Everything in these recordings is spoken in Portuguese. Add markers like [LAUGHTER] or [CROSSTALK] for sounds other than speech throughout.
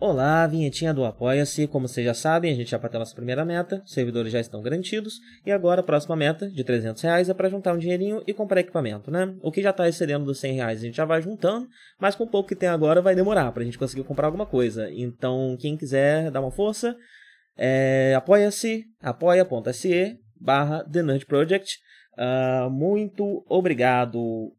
Olá, vinhetinha do Apoia-se. Como vocês já sabem, a gente já bateu nossa primeira meta, os servidores já estão garantidos, e agora a próxima meta, de 300 reais, é para juntar um dinheirinho e comprar equipamento, né? O que já está excedendo dos 100 reais a gente já vai juntando, mas com o pouco que tem agora vai demorar para a gente conseguir comprar alguma coisa. Então, quem quiser dar uma força, é, apoia-se, apoia.se barra The Nerd Project. Uh, muito obrigado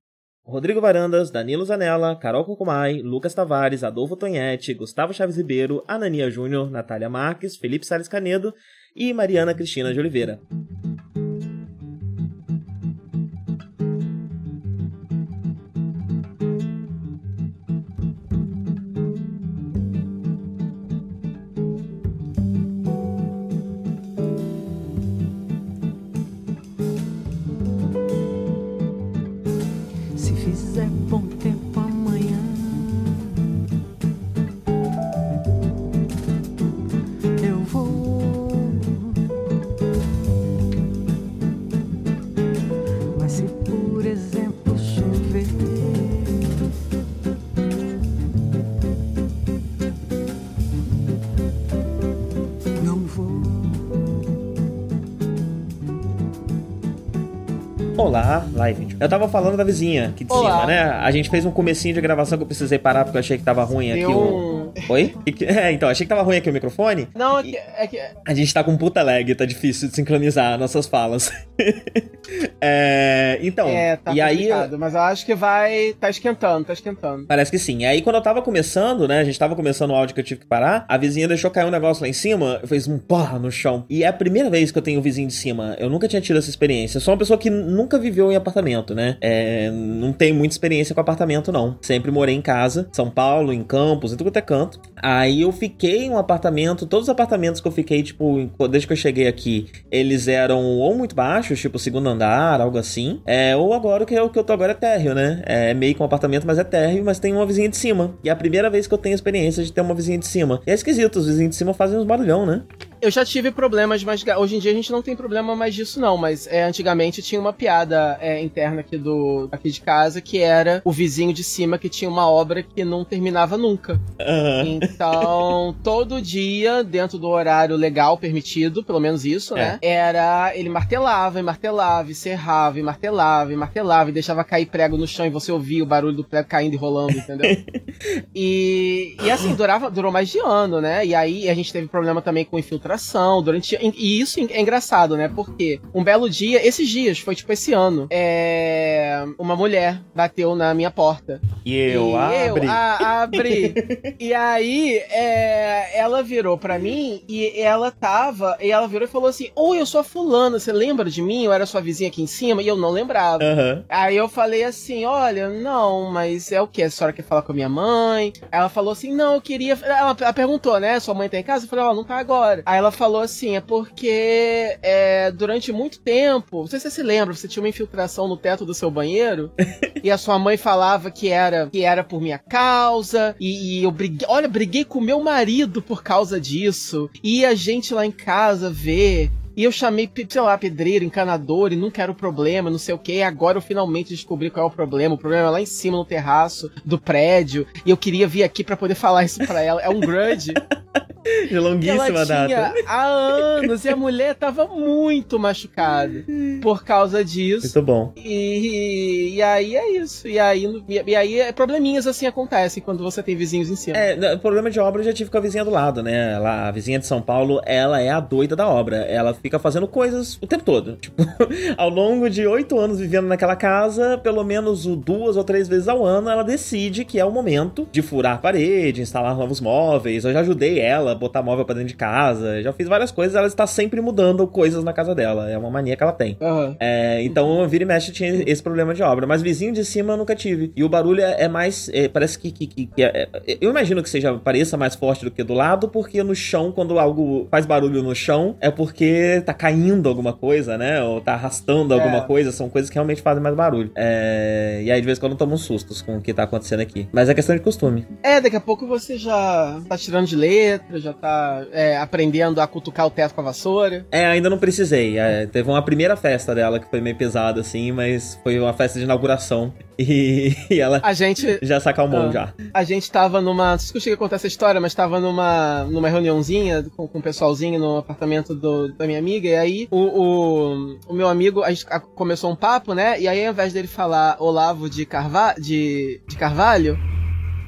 Rodrigo Varandas, Danilo Zanella, Carol Cocumai, Lucas Tavares, Adolfo Tonhete, Gustavo Chaves Ribeiro, Anania Júnior, Natália Marques, Felipe Salles Canedo e Mariana Cristina de Oliveira. Eu tava falando da vizinha aqui de Olá. cima, né? A gente fez um comecinho de gravação que eu precisei parar porque eu achei que tava ruim aqui o. Oi? É, então, achei que tava ruim aqui o microfone. Não, é que, é que. A gente tá com puta lag, tá difícil de sincronizar nossas falas. [LAUGHS] é, então, é, tá e aí. Mas eu acho que vai. Tá esquentando, tá esquentando. Parece que sim. E aí, quando eu tava começando, né? A gente tava começando o áudio que eu tive que parar, a vizinha deixou cair um negócio lá em cima, fez um porra no chão. E é a primeira vez que eu tenho o vizinho de cima. Eu nunca tinha tido essa experiência. Eu sou uma pessoa que nunca viveu em apartamento, né? É, não tenho muita experiência com apartamento, não. Sempre morei em casa, São Paulo, em Campos, em tudo que é canto. Aí eu fiquei em um apartamento, todos os apartamentos que eu fiquei, tipo, desde que eu cheguei aqui, eles eram ou muito baixos, tipo segundo andar, algo assim. É, ou agora o que, o que eu tô agora é térreo, né? É meio que um apartamento, mas é térreo, mas tem uma vizinha de cima. E é a primeira vez que eu tenho experiência de ter uma vizinha de cima. E é esquisito, os vizinhos de cima fazem uns barulhão, né? Eu já tive problemas, mas hoje em dia a gente não tem problema mais disso, não. Mas é, antigamente tinha uma piada é, interna aqui, do, aqui de casa que era o vizinho de cima que tinha uma obra que não terminava nunca. Uhum. Então, [LAUGHS] todo dia, dentro do horário legal permitido, pelo menos isso, é. né? Era. Ele martelava e martelava, e serrava, e martelava, e martelava, e deixava cair prego no chão e você ouvia o barulho do prego caindo e rolando, entendeu? [LAUGHS] e, e assim, durava, durou mais de ano, né? E aí a gente teve problema também com infiltração durante. E isso é engraçado, né? Porque um belo dia, esses dias, foi tipo esse ano, é... uma mulher bateu na minha porta. E eu, e abre. Eu, a, abri. [LAUGHS] e aí, é... ela virou pra mim e ela tava. E ela virou e falou assim: Oi, eu sou a fulana, você lembra de mim? Eu era sua vizinha aqui em cima? E eu não lembrava. Uhum. Aí eu falei assim: Olha, não, mas é o que? A senhora quer falar com a minha mãe? Ela falou assim: Não, eu queria. Ela, ela perguntou, né? Sua mãe tá em casa? Eu falei: Ó, oh, não tá agora. Aí ela falou assim: é porque é, durante muito tempo, não sei se você se lembra, você tinha uma infiltração no teto do seu banheiro [LAUGHS] e a sua mãe falava que era que era por minha causa e, e eu briguei, olha, briguei com meu marido por causa disso e a gente lá em casa vê e eu chamei, sei lá, pedreiro, encanador, e nunca era o problema, não sei o que. E agora eu finalmente descobri qual é o problema. O problema é lá em cima no terraço do prédio. E eu queria vir aqui para poder falar isso para ela. É um grudge. [LAUGHS] De longuíssima ela data. Tinha há anos e a mulher tava muito machucada por causa disso. Muito bom. E, e aí é isso. E aí, e, aí é, probleminhas assim acontecem quando você tem vizinhos em cima. É, problema de obra eu já tive com a vizinha do lado, né? Ela, a vizinha de São Paulo, ela é a doida da obra. Ela fica fazendo coisas o tempo todo. [LAUGHS] Tipo, ao longo de oito anos vivendo naquela casa, pelo menos duas ou três vezes ao ano, ela decide que é o momento de furar a parede, instalar novos móveis. Eu já ajudei ela botar móvel pra dentro de casa, já fiz várias coisas, ela está sempre mudando coisas na casa dela. É uma mania que ela tem. Uhum. É, então, vira e mexe tinha esse problema de obra. Mas vizinho de cima eu nunca tive. E o barulho é, é mais. É, parece que. que, que, que é, é, eu imagino que seja pareça mais forte do que do lado, porque no chão, quando algo faz barulho no chão, é porque tá caindo alguma coisa, né? Ou tá arrastando alguma coisa. São coisas que realmente fazem mais barulho. É, e aí, de vez em quando, eu tomo uns sustos com o que tá acontecendo aqui. Mas é questão de costume. É, daqui a pouco você já tá tirando de letra, Já tá é, aprendendo a cutucar o teto com a vassoura. É, ainda não precisei. É, teve uma primeira festa dela que foi meio pesada, assim, mas foi uma festa de inauguração. [LAUGHS] E, e ela a gente, já se acalmou, uh, já. A gente tava numa. Não sei se eu cheguei a contar essa história, mas tava numa, numa reuniãozinha com, com o pessoalzinho no apartamento do, da minha amiga. E aí o, o, o, meu amigo, a gente começou um papo, né? E aí ao invés dele falar Olavo de, Carva de, de Carvalho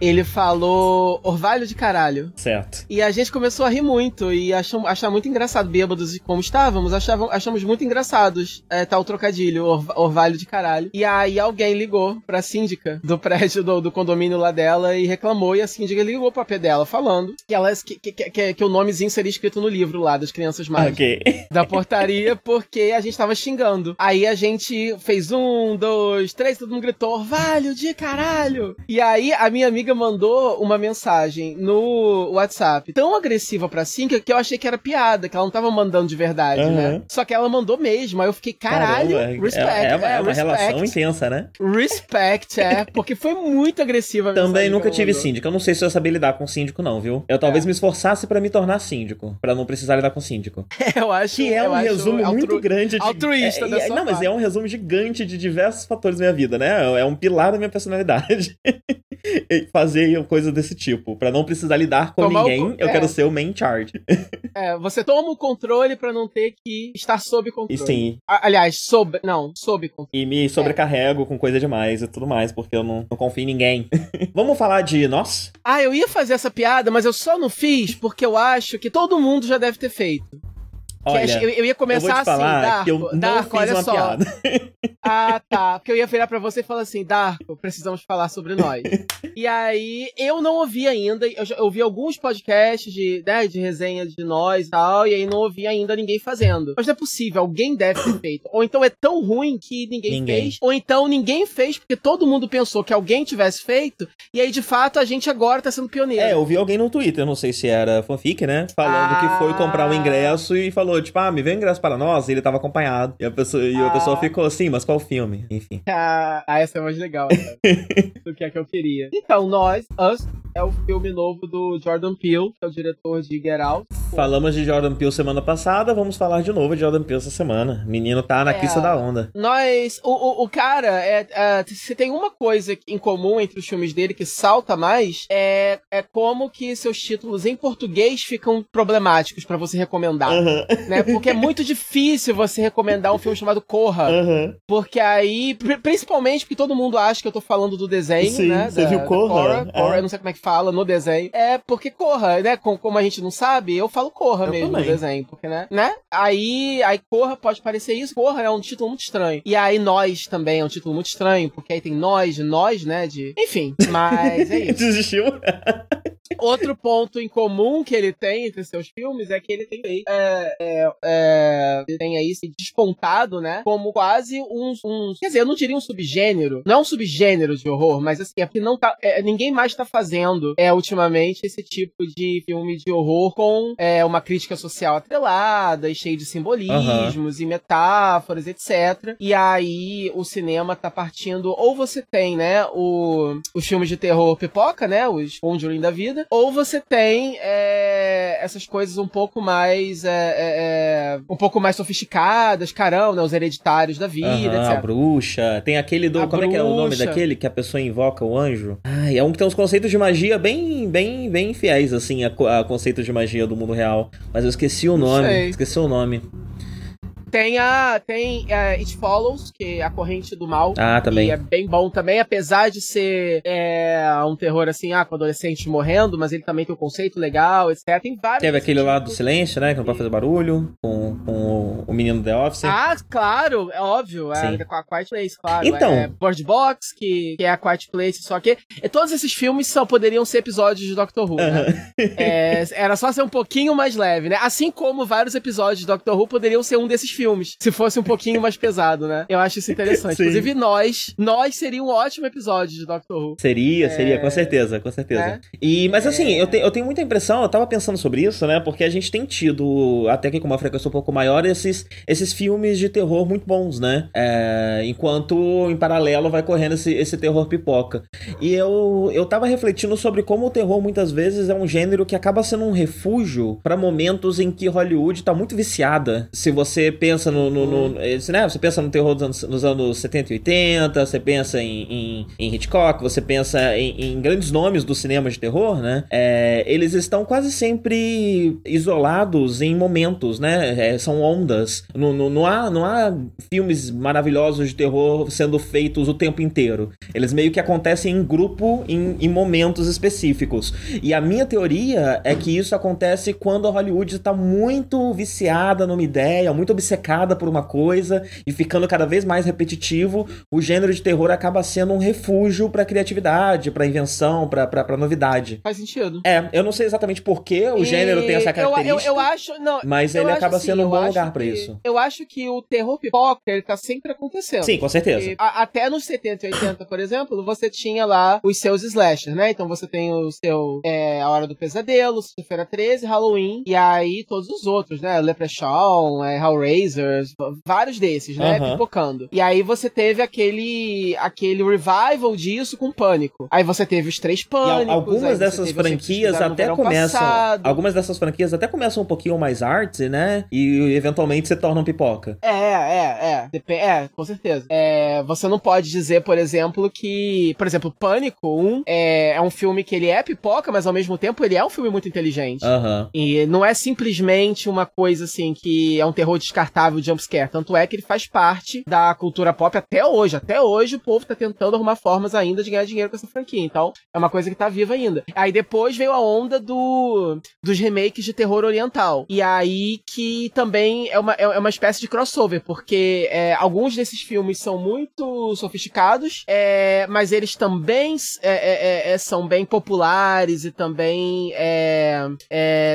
ele falou orvalho de caralho. Certo. E a gente começou a rir muito e achamos, achar muito engraçado, bêbados e como estávamos, achavam, achamos muito engraçados é, tal trocadilho, or, orvalho de caralho. E aí alguém ligou pra síndica do prédio do, do, condomínio lá dela e reclamou, e a síndica ligou pra pé dela falando que, elas, que, que, que, que, o nomezinho seria escrito no livro lá das crianças mágicas. Okay. [LAUGHS] Da portaria, porque a gente tava xingando. Aí a gente fez um, dois, três, todo mundo gritou, orvalho de caralho. E aí a minha amiga amiga mandou uma mensagem no WhatsApp tão agressiva pra Cinca que eu achei que era piada, que ela não tava mandando de verdade, uhum. né? Só que ela mandou mesmo. Aí eu fiquei, caralho, Caramba, respect. É, é, uma, é, é uma relação intensa, né? Respect, é. Porque foi muito agressiva. Também nunca tive síndico. Eu não sei se eu sabia lidar com síndico, não, viu? Eu talvez é. me esforçasse para me tornar síndico, para não precisar lidar com síndico. [LAUGHS] eu acho que é um resumo altru... muito grande. De... Altruísta, é, é, Não, mas é um resumo gigante de diversos fatores da minha vida, né? É um pilar da minha personalidade. [LAUGHS] [LAUGHS] fazer coisa desse tipo. para não precisar lidar com Tomar ninguém, o... eu é. quero ser o main charge. [LAUGHS] É, você toma o controle para não ter que estar sob controle. Sim. Aliás, sob. Não, sob controle. E me sobrecarrego é. com coisa demais e tudo mais, porque eu não, não confio em ninguém. [LAUGHS] Vamos falar de nós? Ah, eu ia fazer essa piada, mas eu só não fiz porque eu acho que todo mundo já deve ter feito. Olha, eu, eu, ia começar eu assim, Darko, que eu não Darko, olha só. Piada. [LAUGHS] Ah, tá. Porque eu ia virar pra você e falar assim, Darko, precisamos falar sobre nós. e aí, eu não ouvi ainda, eu, já, ouvi alguns podcasts de, né, de resenha de nós e tal, e aí não ouvi ainda ninguém fazendo. Mas não é possível, alguém deve ter feito. Ou então é tão ruim que ninguém, ninguém. fez, ou então ninguém fez porque todo mundo pensou que alguém tivesse feito, e aí de fato a gente agora tá sendo pioneiro. É, eu vi alguém no Twitter, não sei se era fanfic, né, falando ah... que foi comprar o um ingresso e falou falou, tipo, ah, me vê um ingresso para nós, e ele tava acompanhado. E a pessoa, e a pessoa ah. ficou assim, mas qual filme? Enfim. [LAUGHS] Ah, essa é mais legal, né? [LAUGHS] do que é que eu queria. Então, nós, Us, é o filme novo do Jordan Peele, que é o diretor de Get Out. Falamos de Jordan Peele semana passada, vamos falar de novo de Jordan Peele essa semana. Menino tá na é, crista da onda. Nós, o, o, o cara, é, é, se tem uma coisa em comum entre os filmes dele que salta mais, é, é como que seus títulos em português ficam problemáticos para você recomendar. Uhum. Né? Porque é muito difícil você recomendar um filme chamado Corra. Uhum. Porque aí, principalmente porque todo mundo acha que eu tô falando do desenho, Sim, né? Você da, viu Corra? Corra, é. eu não sei como é que fala no desenho. É porque Corra, né? Como a gente não sabe, eu falo Corra eu mesmo também. no desenho. Porque, né? né? Aí, aí Corra pode parecer isso. Corra é um título muito estranho. E aí Nós também é um título muito estranho, porque aí tem Nós, Nós, né? De... Enfim, mas é [LAUGHS] isso. Desistiu? Outro ponto em comum que ele tem entre seus filmes é que ele tem é, é, é, ele tem aí se despontado, né? Como quase um, um, Quer dizer, eu não diria um subgênero. Não é um subgênero de horror, mas assim, é porque não tá. É, ninguém mais tá fazendo é, ultimamente esse tipo de filme de horror com é, uma crítica social atrelada e cheio de simbolismos uhum. e metáforas, etc. E aí o cinema tá partindo. Ou você tem, né, o, os filmes de terror pipoca, né? Os Conjuring da vida ou você tem é, essas coisas um pouco mais. É, é, um pouco mais sofisticadas, carão, né? Os hereditários da vida, uhum, etc. A bruxa. Tem aquele do. A como bruxa. é que é o nome daquele que a pessoa invoca o anjo? Ai, é um que tem uns conceitos de magia bem, bem, bem fiéis, assim, a, a conceitos de magia do mundo real. Mas eu esqueci o nome. Esqueci o nome. Tem a. Tem uh, It Follows, que é a corrente do mal. Ah, também. E é bem bom também, apesar de ser é, um terror assim, ah, com adolescente morrendo, mas ele também tem um conceito legal, etc. Tem vários. Teve aquele lá do silêncio, né? Que não pode fazer barulho, com, com o menino The Office. Ah, claro, é óbvio. É, com a Quiet Place, claro. Então. É, Bird Box, que, que é a Quiet Place, só que. E todos esses filmes só poderiam ser episódios de Doctor Who, né? é, era só ser um pouquinho mais leve, né? Assim como vários episódios de Doctor Who poderiam ser um desses filmes filmes. Se fosse um pouquinho mais pesado, né? Eu acho isso interessante. [LAUGHS] Sim. Inclusive, nós, nós seria um ótimo episódio de Doctor Who. Seria, seria, com é. certeza, com certeza. É. E, mas assim, é. eu, te, eu tenho muita impressão, eu tava pensando sobre isso, né? Porque a gente tem tido, até que com uma frequência um pouco maior, esses, esses filmes de terror muito bons, né? É, enquanto em paralelo vai correndo esse, esse terror pipoca. E eu, eu tava refletindo sobre como o terror muitas vezes é um gênero que acaba sendo um refúgio para momentos em que Hollywood tá muito viciada. Se você pensa no. no, no uhum. né? Você pensa no terror dos anos, nos anos 70 e 80, você pensa em, em, em Hitchcock, você pensa em, em, grandes nomes do cinema de terror, né? É, eles estão quase sempre isolados em momentos, né? É, são ondas. Não, não, não, há, não há filmes maravilhosos de terror sendo feitos o tempo inteiro. Eles meio que acontecem em grupo, em, em momentos específicos. E a minha teoria é que isso acontece quando a Hollywood está muito viciada numa ideia, muito obcecada por uma coisa e ficando cada vez mais repetitivo, o gênero de terror acaba sendo um refúgio para criatividade, para invenção, para novidade. Faz sentido. É, eu não sei exatamente por que o gênero tem essa característica. Eu, eu, eu acho, não, mas ele acaba assim, sendo um bom lugar para isso. Eu acho que o terror pipoca, ele tá sempre acontecendo. Sim, com certeza. a, até nos 70 e 80, por exemplo, você tinha lá os seus slashers, né? Então você tem o seu é, A Hora do Pesadelo, Sexta-feira 13, Halloween, e aí todos os outros, né? Leprechaun, é, Vários desses, né? Uhum. Pipocando. E aí você teve aquele aquele revival disso com Pânico. Aí você teve os três Pânicos. E algumas dessas franquias até começam... Passado. Algumas dessas franquias até começam um pouquinho mais artsy, né? E eventualmente se tornam pipoca. É, é, é. É, com certeza. É, você não pode dizer, por exemplo, que... Por exemplo, Pânico 1 é, é um filme que ele é pipoca, mas ao mesmo tempo ele é um filme muito inteligente. Uhum. E não é simplesmente uma coisa assim que é um terror descartável jumpscare. Tanto é que ele faz parte da cultura pop até hoje. Até hoje o povo tá tentando arrumar formas ainda de ganhar dinheiro com essa franquia. Então, é uma coisa que tá viva ainda. Aí depois veio a onda do dos remakes de terror oriental. E aí que também é uma, é uma espécie de crossover, porque é, alguns desses filmes são muito sofisticados, é, mas eles também é, é, é, é são bem populares e também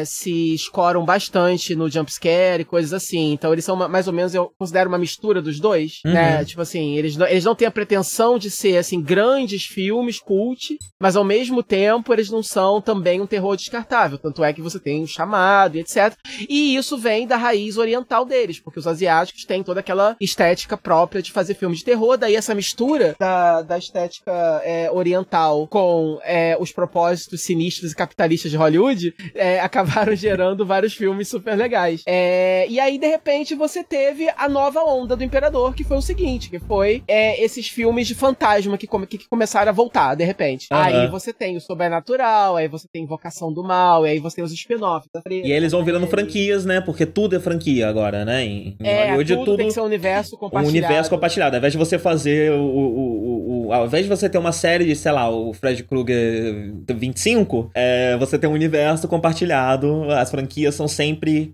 se escoram bastante no jumpscare e coisas assim. Então eles são mais ou menos, eu considero uma mistura dos dois, uhum. né? Tipo assim, eles, eles não têm a pretensão de ser, assim, grandes filmes, cult, mas ao mesmo tempo eles não são também um terror descartável. Tanto é que você tem o chamado e etc. E isso vem da raiz oriental deles, porque os asiáticos têm toda aquela estética própria de fazer filme de terror, daí essa mistura da, da estética é, oriental com é, os propósitos sinistros e capitalistas de Hollywood é, [LAUGHS] acabaram gerando vários filmes super legais. É, e aí, de repente, você teve a nova onda do Imperador, que foi o seguinte, que foi é, esses filmes de fantasma que, come, que, começaram a voltar, de repente. Uhum. Aí você tem o Sobrenatural, aí você tem Invocação do Mal, e aí você tem os spin-offs. E eles vão virando franquias, né? Porque tudo é franquia agora, né? Em, em é, Hollywood, tudo, tudo tem que ser um universo compartilhado. Um universo compartilhado. Ao invés de você fazer o, o, o, o ao invés de você ter uma série de, sei lá, o Fred Krueger 25, é, você tem um universo compartilhado. As franquias são sempre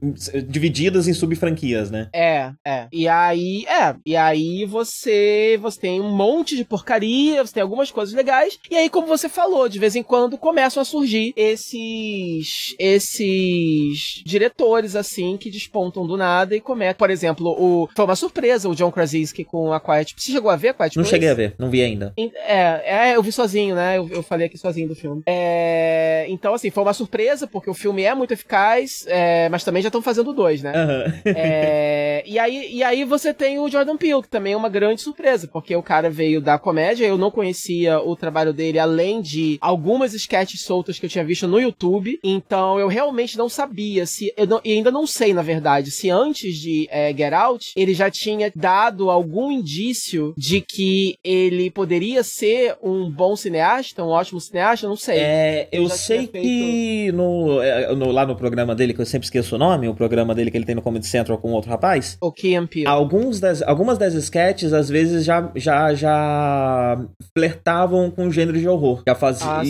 divididas em sub-franquias, né? É, é. E aí, é. E aí você, você tem um monte de porcaria, você tem algumas coisas legais. E aí, como você falou, de vez em quando começam a surgir esses esses diretores assim que despontam do nada e cometem, por exemplo, o foi uma surpresa o John Krasinski com a Quiet. Você chegou a ver a Quiet Não cheguei a ver, não vi ainda. É, é eu vi sozinho, né? Eu, eu falei aqui sozinho do filme. É, então assim, foi uma surpresa porque o filme é muito eficaz, é, mas também já estão fazendo dois, né? Uhum. é, e aí e aí você tem o Jordan Peele, que também é uma grande surpresa, porque o cara veio da comédia, eu não conhecia o trabalho dele além de algumas sketches soltas que eu tinha visto no YouTube. Então eu realmente não sabia se. Eu não, e ainda não sei, na verdade, se antes de é, Get Out ele já tinha dado algum indício de que ele poderia ser um bom cineasta, um ótimo cineasta, não sei. É, eu sei feito... que no, é, no, lá no programa dele, que eu sempre esqueço o nome, o programa dele que ele tem no Comedy Central com outro rapaz. O Key Peele. Alguns das, algumas das sketches, às vezes, já, já, já flertavam com o gênero de horror. Já fazia. Ah,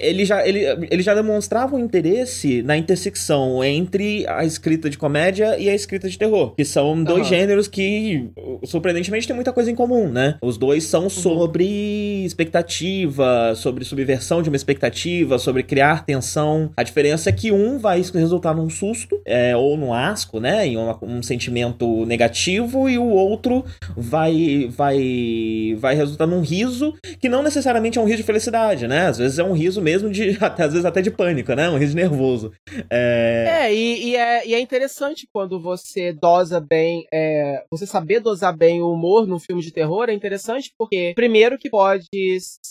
ele, já, ele, ele já demonstrava um interesse na intersecção entre a escrita de comédia e a escrita de terror. Que são dois uhum. gêneros que, surpreendentemente, têm muita coisa em comum, né? Os dois são uhum. sobre expectativa, sobre subversão de uma expectativa, sobre criar tensão. A diferença é que um vai resultar num susto é, ou no asco, né? Em uma, um sentimento negativo, e o outro vai, vai, vai resultar num riso que não necessariamente é um riso de felicidade, né? Às vezes é um riso mesmo de. [LAUGHS] Até, às vezes até de pânico, né? Um riso nervoso. É, é, e, e é, e é interessante quando você dosa bem. É, você saber dosar bem o humor num filme de terror é interessante porque, primeiro, que pode,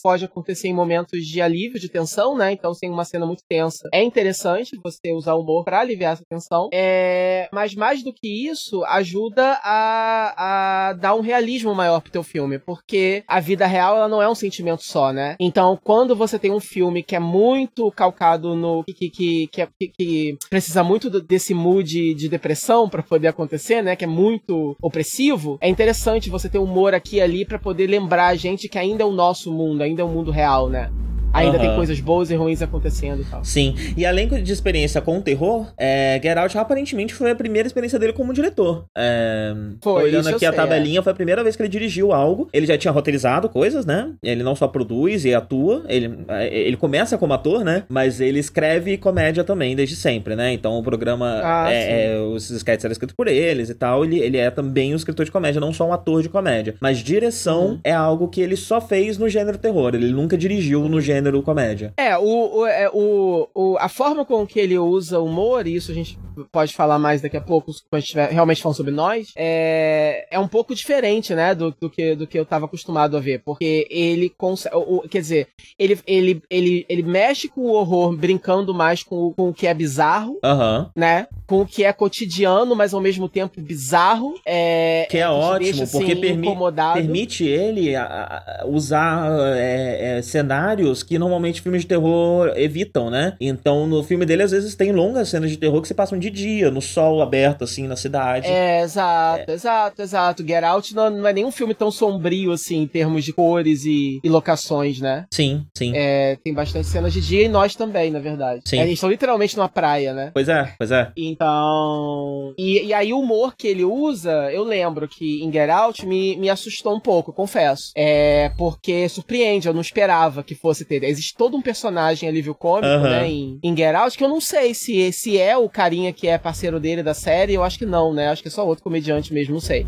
pode acontecer em momentos de alívio, de tensão, né? Então, sem uma cena muito tensa, é interessante você usar o humor para aliviar essa tensão. É, mas mais do que isso, ajuda a, a dar um realismo maior pro teu filme, porque a vida real ela não é um sentimento só, né? Então, quando você tem um filme que é muito calcado no que, que, que, que, que precisa muito desse mood de depressão para poder acontecer, né? Que é muito opressivo, é interessante você ter humor aqui e ali para poder lembrar a gente que ainda é o nosso mundo, ainda é o mundo real, né? Ainda uhum. tem coisas boas e ruins acontecendo e tal. Sim. E além de experiência com o terror, é, Get Out aparentemente foi a primeira experiência dele como diretor. É, foi, olhando aqui a sei, tabelinha, é. foi a primeira vez que ele dirigiu algo. Ele já tinha roteirizado coisas, né? Ele não só produz e atua, ele, é, ele começa como ator, né? Mas ele escreve comédia também desde sempre, né? Então o programa, ah, é, é, os sketches eram escritos por eles e tal. Ele, ele é também um escritor de comédia, não só um ator de comédia. Mas direção uhum. é algo que ele só fez no gênero terror. Ele nunca dirigiu no gênero gênero comédia. É, o, o, é, o, o, a forma com que ele usa humor, e isso a gente pode falar mais daqui a pouco, quando a gente estiver realmente falando sobre nós, é, é um pouco diferente, né, do, do, que, do que eu tava acostumado a ver. Porque ele consegue. Quer dizer, ele, ele, ele, ele mexe com o horror brincando mais com, com o que é bizarro, uhum. né? Com o que é cotidiano, mas ao mesmo tempo bizarro. É, que é ótimo, deixa, assim, porque permi permite ele a, a usar é, é, cenários que normalmente filmes de terror evitam, né? Então, no filme dele, às vezes, tem longas cenas de terror que se passam de dia, no sol aberto, assim, na cidade. É, exato, é. exato, exato. Get Out não, não, é nem um filme tão sombrio, assim, em termos de cores e, e locações, né? Sim, sim. É, tem bastante cenas de dia e nós também, na verdade. Sim. É, eles estão literalmente numa praia, né? Pois é, pois é. Então. E, e aí o humor que ele usa, eu lembro que em Get Out me, me assustou um pouco, confesso. É porque surpreende, eu não esperava que fosse ter existe todo um personagem alívio cômico, uhum. né, em, em Get Out, que eu não sei se, se é o carinha que é parceiro dele da série, eu acho que não, né? Acho que é só outro comediante mesmo, não sei.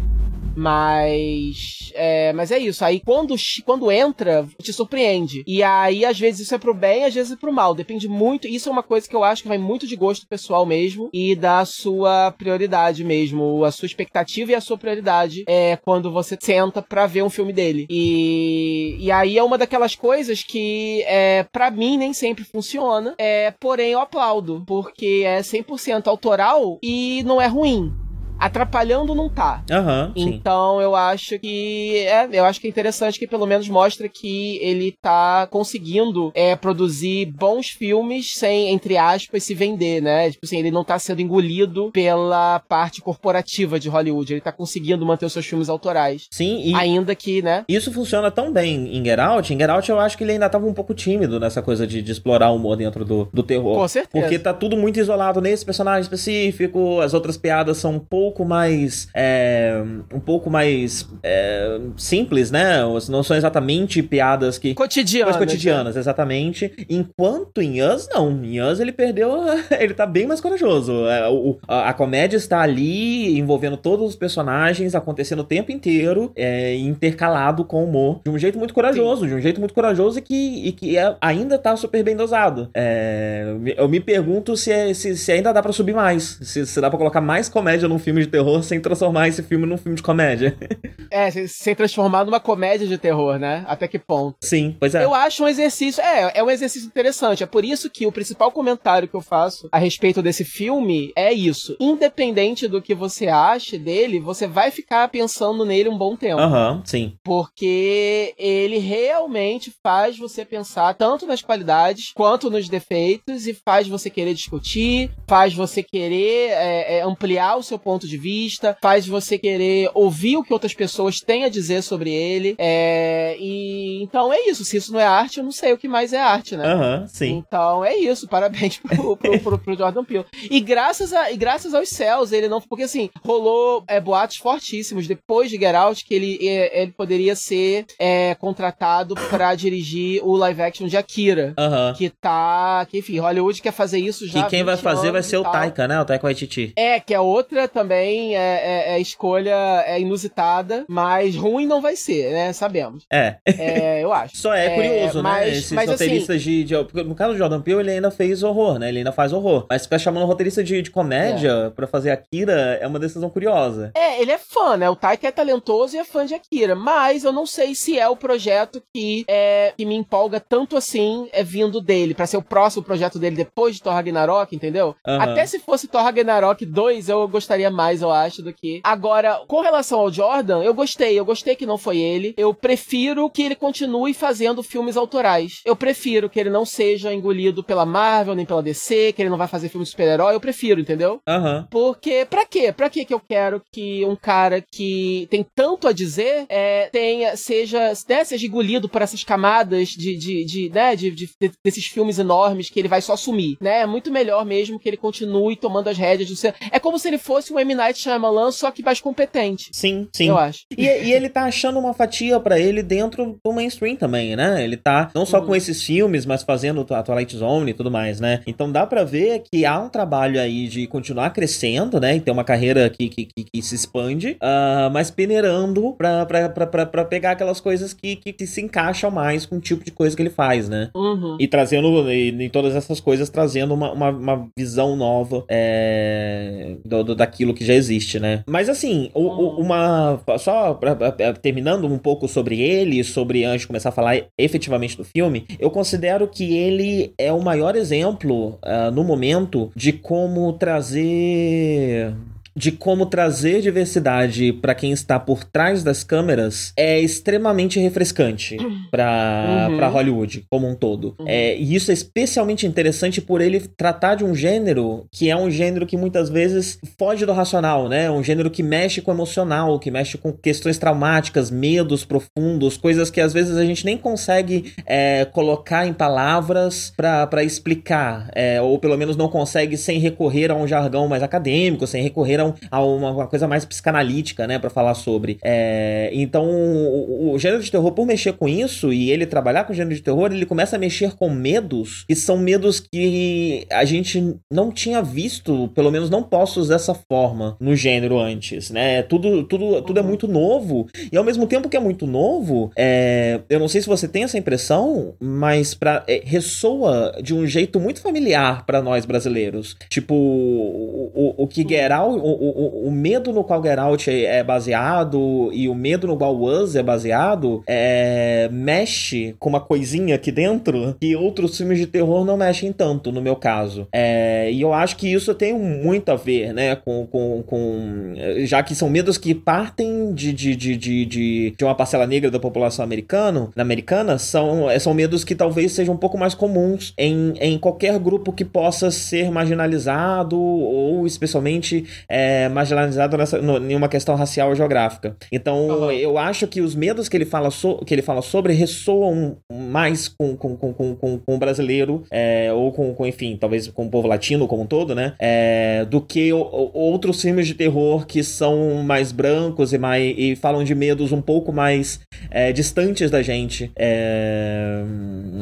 Mas. É, mas é isso. Aí quando, quando entra, te surpreende. E aí, às vezes, isso é pro bem, às vezes é pro mal. Depende muito. Isso é uma coisa que eu acho que vai muito de gosto pessoal mesmo. E da sua prioridade mesmo. A sua expectativa e a sua prioridade é quando você senta pra ver um filme dele. E, e aí é uma daquelas coisas que, é, para mim, nem sempre funciona. É, porém, eu aplaudo. Porque é 100% autoral e não é ruim atrapalhando não tá. Uhum, então sim. eu acho que é, eu acho que é interessante que pelo menos mostra que ele tá conseguindo é, produzir bons filmes sem, entre aspas, se vender, né? Tipo assim, ele não tá sendo engolido pela parte corporativa de Hollywood. Ele tá conseguindo manter os seus filmes autorais. Sim, e ainda que, né? Isso funciona tão bem em Get Out. Em Get Out eu acho que ele ainda tava um pouco tímido nessa coisa de, de explorar o humor dentro do, do terror. Com certeza. Porque tá tudo muito isolado nesse personagem específico, as outras piadas são um pouco pouco mais. É, um pouco mais é, simples, né? Não são exatamente piadas que. Cotidianas. cotidianas, né? exatamente. Enquanto em Us, não. Em Us ele perdeu. [LAUGHS] ele tá bem mais corajoso. É, a, a, comédia está ali envolvendo todos os personagens, acontecendo o tempo inteiro, é, intercalado com humor. De um jeito muito corajoso, Sim. de um jeito muito corajoso e que, e que é, ainda tá super bem dosado. É, eu me pergunto se, é, se, se, ainda dá para subir mais. Se, se dá para colocar mais comédia num filme de terror sem transformar esse filme num filme de comédia. [LAUGHS] É, sem transformar numa comédia de terror, né? Até que ponto? Sim, pois é. Eu acho um exercício. É, é um exercício interessante. É por isso que o principal comentário que eu faço a respeito desse filme é isso. Independente do que você ache dele, você vai ficar pensando nele um bom tempo. Aham, uhum, sim. Porque ele realmente faz você pensar tanto nas qualidades quanto nos defeitos e faz você querer discutir, faz você querer é, é, ampliar o seu ponto de de vista, faz você querer ouvir o que outras pessoas têm a dizer sobre ele. É, e então é isso. Se isso não é arte, eu não sei o que mais é arte, né? Aham, uhum, sim. Então é isso. Parabéns pro, pro, pro, pro, Jordan Peele. E graças, a, e graças aos céus, ele não. Porque assim, rolou é, boatos fortíssimos depois de Get Out que ele, é, ele poderia ser é, contratado para dirigir o live action de Akira. Uhum. Que tá. Que enfim, Hollywood quer fazer isso já. Que quem vai fazer vai ser o Taika, né? O Taika Waititi. É, que é outra também é, é, é escolha é inusitada, mas ruim não vai ser, né? Sabemos. É. É, eu acho. Só é, é curioso, né? Esses mas, roteiristas assim, de, de. No caso do Jordan Peele, ele ainda fez horror, né? Ele ainda faz horror. Mas ficar chamando roteirista de, de comédia é. pra fazer Akira é uma decisão curiosa. É, ele é fã, né? O Taika é talentoso e é fã de Akira. Mas eu não sei se é o projeto que, é, que me empolga tanto assim é vindo dele, para ser o próximo projeto dele depois de Thor Ragnarok, entendeu? Uhum. Até se fosse Thor Ragnarok 2, eu gostaria mais, eu acho, do que. Agora, com relação ao Jordan, eu gostei. Eu gostei que não foi ele. Eu prefiro que ele continue fazendo filmes autorais. Eu prefiro que ele não seja engolido pela Marvel nem pela DC, que ele não vai fazer filme de super-herói. Eu prefiro, entendeu? Uhum. Porque, pra quê? Pra quê que eu quero que um cara que tem tanto a dizer é, tenha, seja, né, seja engolido por essas camadas de, de, de, né, de, de, desses filmes enormes que ele vai só sumir, né? É muito melhor mesmo que ele continue tomando as rédeas do seu... É como se ele fosse um M. Night Shyamalan, só que mais competente. Sim, sim. Eu acho. E, e ele tá achando uma fatia para ele dentro do mainstream também, né? Ele tá não só uhum. com esses filmes, mas fazendo a Twilight Zone e tudo mais, né? Então dá para ver que há um trabalho aí de continuar crescendo, né? E ter uma carreira que, que, que, que se expande, uh, mas peneirando pra, pra, pra, pra, pegar aquelas coisas que, que, que, se encaixam mais com o tipo de coisa que ele faz, né? Uhum. E trazendo, e, em todas essas coisas, trazendo uma, uma, uma visão nova é, do, do, daquilo que já existe, né? Mas assim, o, o, uhum. uma. Só pra, pra, terminando um pouco sobre ele, sobre antes de começar a falar efetivamente do filme, eu considero que ele é o maior exemplo uh, no momento de como trazer de como trazer diversidade para quem está por trás das câmeras é extremamente refrescante [CLEARS THROAT] para uhum. Pra Hollywood como um todo. Uhum. É, e isso é especialmente interessante por ele tratar de um gênero que é um gênero que muitas vezes foge do racional, né? Um gênero que mexe com o emocional, que mexe com questões traumáticas, medos profundos, coisas que às vezes a gente nem consegue é, colocar em palavras para explicar, é, ou pelo menos não consegue sem recorrer a um jargão mais acadêmico, sem recorrer a um a uma, uma coisa mais psicanalítica, né, para falar sobre. É, então, o, o, gênero de terror, por mexer com isso e ele trabalhar com o gênero de terror, ele começa a mexer com medos que são medos que a gente não tinha visto, pelo menos não postos dessa forma no gênero antes, né? Tudo, tudo, tudo é muito novo e ao mesmo tempo que é muito novo, é, eu não sei se você tem essa impressão, mas pra, é, ressoa de um jeito muito familiar para nós brasileiros. Tipo, o, o, o que Geral, o, o, medo no qual Get Out é, é baseado e o medo no qual Us é baseado é, mexe com uma coisinha aqui dentro que outros filmes de terror não mexem tanto, no meu caso. É, e eu acho que isso tem muito a ver, né, com, com, com já que são medos que partem de, de, de, de, de, de uma parcela negra da população americana, americana são, são medos que talvez sejam um pouco mais comuns em, em qualquer grupo que possa ser marginalizado ou especialmente é, é, marginalizado nessa, no, em uma questão racial ou geográfica. Então, uhum. eu acho que os medos que ele fala, so, que ele fala sobre ressoam mais com, com, com, com, com o brasileiro, é, ou com, com, enfim, talvez com o povo latino como um todo, né? É, do que o, outros filmes de terror que são mais brancos e, mais, e falam de medos um pouco mais é, distantes da gente. É,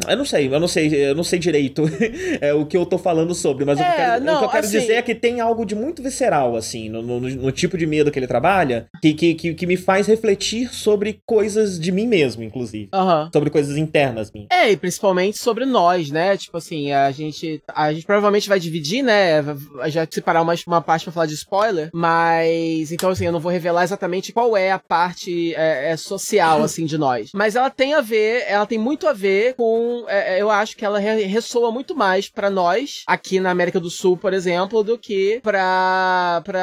eu não sei, eu não sei, eu não sei direito [LAUGHS] é, o que eu tô falando sobre, mas o que eu quero, não, o que eu quero assim... dizer é que tem algo de muito visceral, assim assim, no, no, no, tipo de medo que ele trabalha, que, que, que, que, me faz refletir sobre coisas de mim mesmo, inclusive. Uhum. Sobre coisas internas minhas. É, e principalmente sobre nós, né? Tipo assim, a gente. A gente provavelmente vai dividir, né? Já separar uma, uma parte pra falar de spoiler, mas. Então, assim, eu não vou revelar exatamente qual é a parte é, é social, assim, de nós. Mas ela tem a ver, ela tem muito a ver com. É, é eu acho que ela ressoa muito mais para nós, aqui na América do Sul, por exemplo, do que pra, pra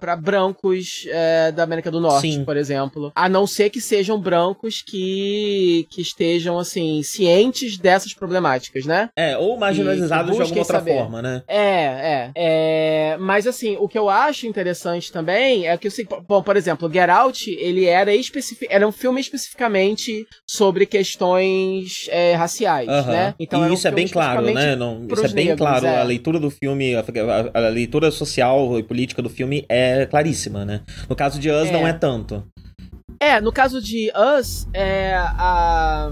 pra brancos é, da América do Norte, Sim. por exemplo. A não ser que sejam brancos que, que estejam, assim, cientes dessas problemáticas, né? É, ou marginalizados de alguma outra saber. forma, né? É, é, é. Mas, assim, o que eu acho interessante também é que, bom, por exemplo, Get Out, ele era, especific, era um filme especificamente sobre questões é, raciais, uh -huh. né? Então, e isso um é bem claro, né? Não, isso é bem negros, claro. É. A leitura do filme, a, a, a, leitura social e política do filme é claríssima, né? No caso de Us, é. não é tanto. É, no caso de Us, é, a,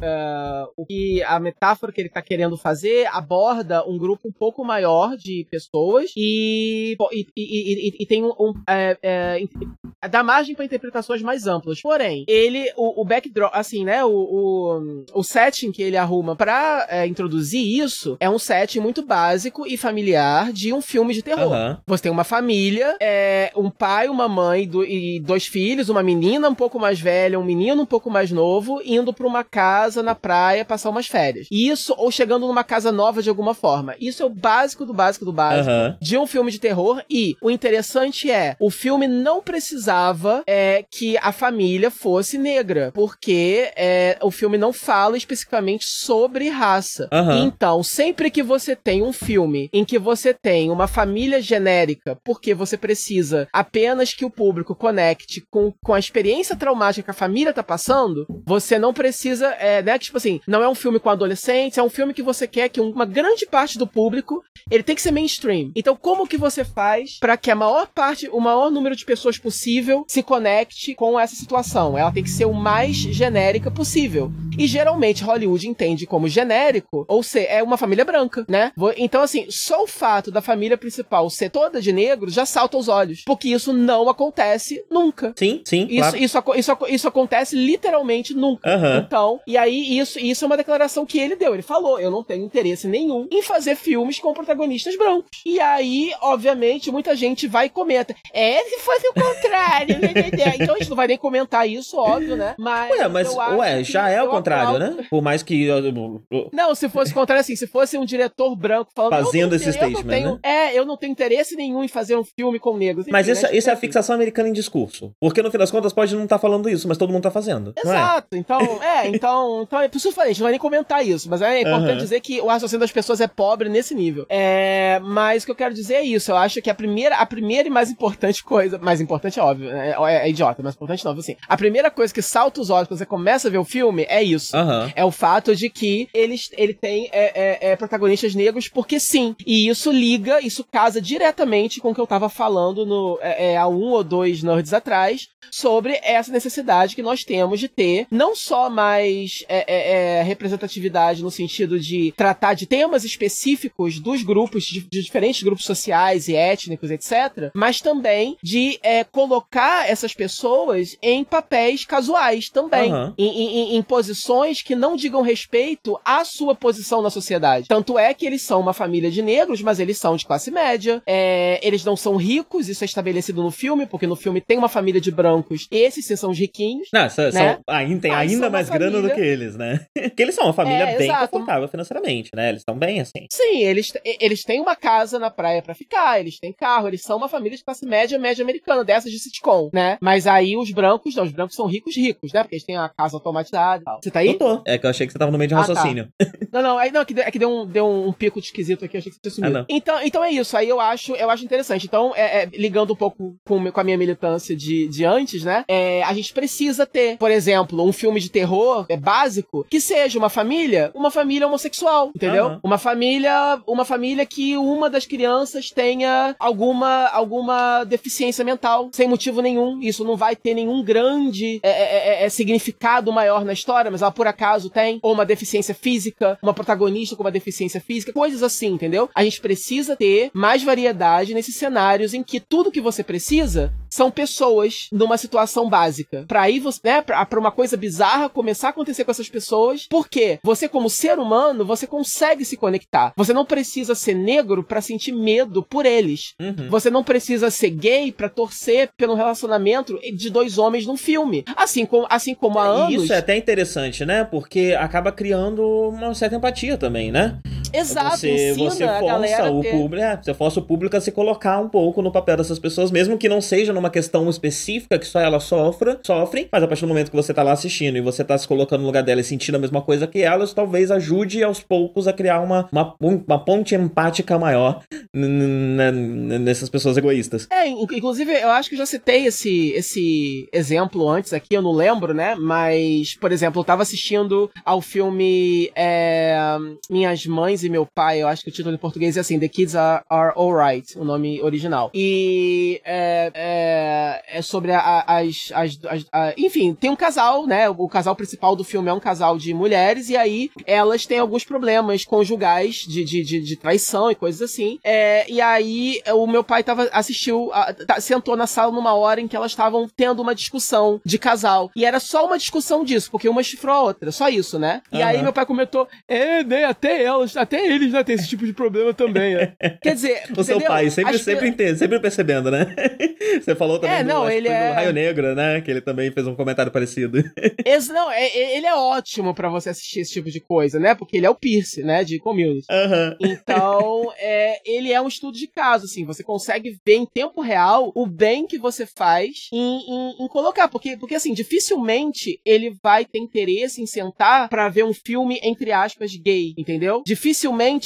Uh, o que a metáfora que ele está querendo fazer aborda um grupo um pouco maior de pessoas e, e, e, e tem um, um é, é, dá margem para interpretações mais amplas. Porém, ele o, o backdrop, assim, né, o, o, o setting que ele arruma para é, introduzir isso é um setting muito básico e familiar de um filme de terror. Uhum. Você tem uma família, é, um pai, uma mãe do, e dois filhos, uma menina um pouco mais velha, um menino um pouco mais novo, indo para uma casa casa na praia passar umas férias. Isso, ou chegando numa casa nova de alguma forma. Isso é o básico do básico do básico uhum. de um filme de terror. E o interessante é, o filme não precisava é, que a família fosse negra, porque é, o filme não fala especificamente sobre raça. Uhum. Então, sempre que você tem um filme em que você tem uma família genérica, porque você precisa apenas que o público conecte com, com a experiência traumática que a família tá passando, você não precisa é, né? Tipo assim, não é um filme com adolescentes, é um filme que você quer que uma grande parte do público, ele tem que ser mainstream. Então, como que você faz para que a maior parte, o maior número de pessoas possível se conecte com essa situação? Ela tem que ser o mais genérica possível. E geralmente Hollywood entende como genérico, ou ser é uma família branca, né? Então, assim, só o fato da família principal ser toda de negro já salta os olhos. Porque isso não acontece nunca. Sim, sim. Isso, claro. isso, isso, isso, isso acontece literalmente nunca. Uhum. Então, e aí isso, isso é uma declaração que ele deu. Ele falou: eu não tenho interesse nenhum em fazer filmes com protagonistas brancos. E aí, obviamente, muita gente vai e comenta. É, se fosse o contrário. Né, né, né? então a gente não vai nem comentar isso, óbvio, né? Mas. Ué, mas ué, já é o contrário, né? Por mais que. Não, se fosse o contrário, assim, se fosse um diretor branco falando. Fazendo esse statement, tenho, né? É, eu não tenho interesse nenhum em fazer um filme com negros. Enfim, mas isso, né? isso é a fixação americana em discurso. Porque no fim das contas pode não estar tá falando isso, mas todo mundo tá fazendo. É? Exato. É? Então, é, então então, então, é por isso que eu falei, a gente não vai nem comentar isso, mas é importante uhum. dizer que o raciocínio das pessoas é pobre nesse nível. É, mas o que eu quero dizer é isso, eu acho que a primeira, a primeira e mais importante coisa, mais importante é óbvio, é, é, é idiota, mas importante não, assim, a primeira coisa que salta os olhos quando você começa a ver o filme é isso. Uhum. É o fato de que eles, ele tem é, é, é, protagonistas negros porque sim, e isso liga, isso casa diretamente com o que eu tava falando no, é, há um ou dois nerds atrás, sobre essa necessidade que nós temos de ter não só mais é, é, é, representatividade no sentido de tratar de temas específicos dos grupos, de, de diferentes grupos sociais e étnicos, etc., mas também de é, colocar essas pessoas em papéis casuais também, uhum. em, em, em posições que não digam respeito à sua posição na sociedade. Tanto é que eles são uma família de negros, mas eles são de classe média, é, eles não são ricos, isso é estabelecido no filme, porque no filme tem uma família de brancos, esses sim são os riquinhos. Não, são, né? ainda, tem ainda mais grana do que eles, né? [LAUGHS] Porque eles são uma família é, bem exato. confortável financeiramente, né? Eles estão bem assim. Sim, eles, eles têm uma casa na praia para ficar, eles têm carro, eles são uma família de classe média, média americana, dessas de sitcom, né? Mas aí os brancos, não, os brancos são ricos, ricos, né? Porque eles têm a casa automatizada e tal. Você tá aí? Eu tô. É que eu achei que você tava no meio de um ah, tá. raciocínio. Tá. [LAUGHS] não, não, é, não, é que, é que deu, um, deu um pico de esquisito aqui, achei que você sumido. Ah, então, então é isso, aí eu acho, eu acho interessante. Então, é, é, ligando um pouco com, com a minha militância de, de antes, né? É, a gente precisa ter, por exemplo, um filme de terror é básico que seja uma família, uma família homossexual, entendeu? Uhum. Uma família, uma família que uma das crianças tenha alguma alguma deficiência mental, sem motivo nenhum. Isso não vai ter nenhum grande é, é, é, é significado maior na história, mas ela por acaso tem ou uma deficiência física, uma protagonista com uma deficiência física, coisas assim, entendeu? A gente precisa ter mais variedade nesses cenários em que tudo que você precisa são pessoas numa situação básica. Para aí você, né, para uma coisa bizarra começar a acontecer com essas pessoas, porque você como ser humano, você consegue se conectar. Você não precisa ser negro para sentir medo por eles. Uhum. Você não precisa ser gay para torcer pelo relacionamento de dois homens num filme. Assim como assim como há anos. Isso é até interessante, né? Porque acaba criando uma certa empatia também, né? Exato, você, você força o ter... público, é, você força o público a se colocar um pouco no papel dessas pessoas, mesmo que não seja numa questão específica que só ela sofra, sofre, mas a partir do momento que você tá lá assistindo e você tá se colocando no lugar dela e sentindo a mesma coisa que elas, talvez ajude aos poucos a criar uma, uma, uma ponte empática maior nessas pessoas egoístas. É, inclusive, eu acho que já citei esse, esse exemplo antes aqui, eu não lembro, né? Mas, por exemplo, eu tava assistindo ao filme é, Minhas Mães e Meu Pai, eu acho que o título em português é assim, The Kids Are, Are Alright, o nome original. E é, é, é sobre a, as, as, as a, enfim, tem um casal, né? O casal principal do filme é um casal de mulheres, e aí elas têm alguns problemas conjugais de, de, de, de traição e coisas assim. É, e aí o meu pai tava, assistiu, a, tá, sentou na sala numa hora em que elas estavam tendo uma discussão de casal. E era só uma discussão disso, porque uma chifrou a outra, só isso, né? E uhum. aí meu pai comentou: é, né, até elas, até eles já têm esse tipo de problema também, né? [LAUGHS] Quer dizer, o seu pai sempre, sempre, entende, sempre percebendo, né? [LAUGHS] Você falou também é, não, do, ele é... do Raio Negro, né? Que ele também fez um comentário parecido. [LAUGHS] Esse, não, é, é, ele é ótimo para você assistir esse tipo de coisa, né? Porque ele é o Pierce, né? De community. Uhum. Então, é, ele é um estudo de caso, assim. Você consegue ver em tempo real o bem que você faz em, em, em colocar. Porque, porque, assim, dificilmente ele vai ter interesse em sentar para ver um filme, entre aspas, gay, entendeu? Dificilmente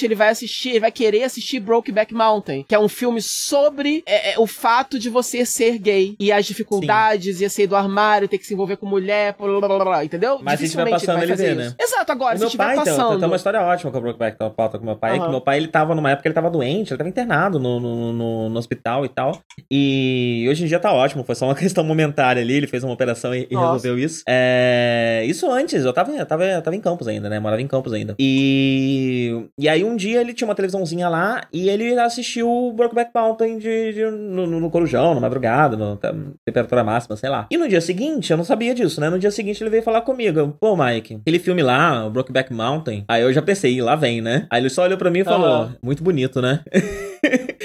ele vai assistir, ele vai querer assistir Brokeback Mountain, que é um filme sobre é, é, o fato de você ser gay e as dificuldades, Sim. e sair do armário, ter que se envolver com mulher, blá, blá, blá, entendeu? Mas se estiver passando ele, vê, né? Exato, agora, o se estiver passando... Então, tem uma história ótima com o Brokeback pauta com meu pai, uhum. que meu pai, ele tava numa época, ele tava doente, ele tava internado no, no, no, no, hospital e tal, e hoje em dia tá ótimo, foi só uma [LAUGHS] questão momentária ali, ele fez uma operação e, e resolveu isso. É... Isso antes, eu tava, eu tava, eu tava em Campos ainda, né, morava em Campos ainda. E... E aí um dia ele tinha uma televisãozinha lá, e ele assistiu o Brokeback Mountain de, de, no, no, Corujão, na madrugada, no, temperatura máxima, sei lá. E no dia seguinte, eu não sabia disso, né? No dia seguinte ele veio falar comigo. Pô, Mike, aquele filme lá, o Brokeback Mountain. Aí eu já pensei, lá vem, né? Aí ele só olhou pra mim e falou: uhum. muito bonito, né? [LAUGHS]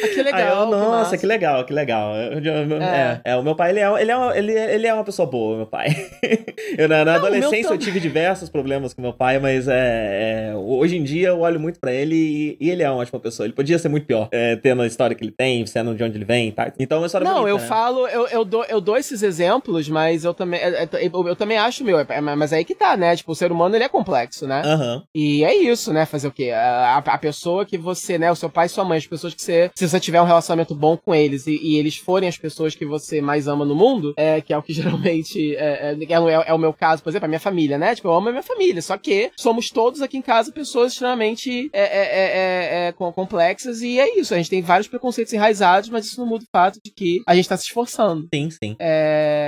Ah, que legal. Eu, nossa, que, que, legal, que legal. É. é. é. o meu pai, ele é, ele, é, ele, ele é uma pessoa boa, meu pai. [LAUGHS] eu, na, na Não, adolescência eu tive diversos problemas com meu pai, mas é, é hoje em dia eu olho muito pra ele e, e, ele é uma ótima pessoa. Ele podia ser muito pior, é, tendo a história que ele tem, sendo de onde ele vem, tá? Então é uma história Não, bonita, eu né? falo, eu, eu, dou, eu dou esses exemplos, mas eu também, eu, eu também acho, meu, mas aí que tá, né? Tipo, o ser humano, ele é complexo, né? Uhum. E é isso, né? Fazer o quê? A, a, pessoa que você, né? O seu pai e sua mãe, as pessoas que você. Se você tiver um relacionamento bom com eles e, e eles forem as pessoas que você mais ama no mundo, é, que é o que [LAUGHS] geralmente é, é, é, é, o meu caso, por exemplo, a minha família, né? Tipo, eu amo a minha família. Só que somos todos aqui em casa pessoas extremamente é, é, é, complexas e é isso. A gente tem vários preconceitos enraizados, mas isso não muda o fato de que a gente tá se esforçando. Sim, sim.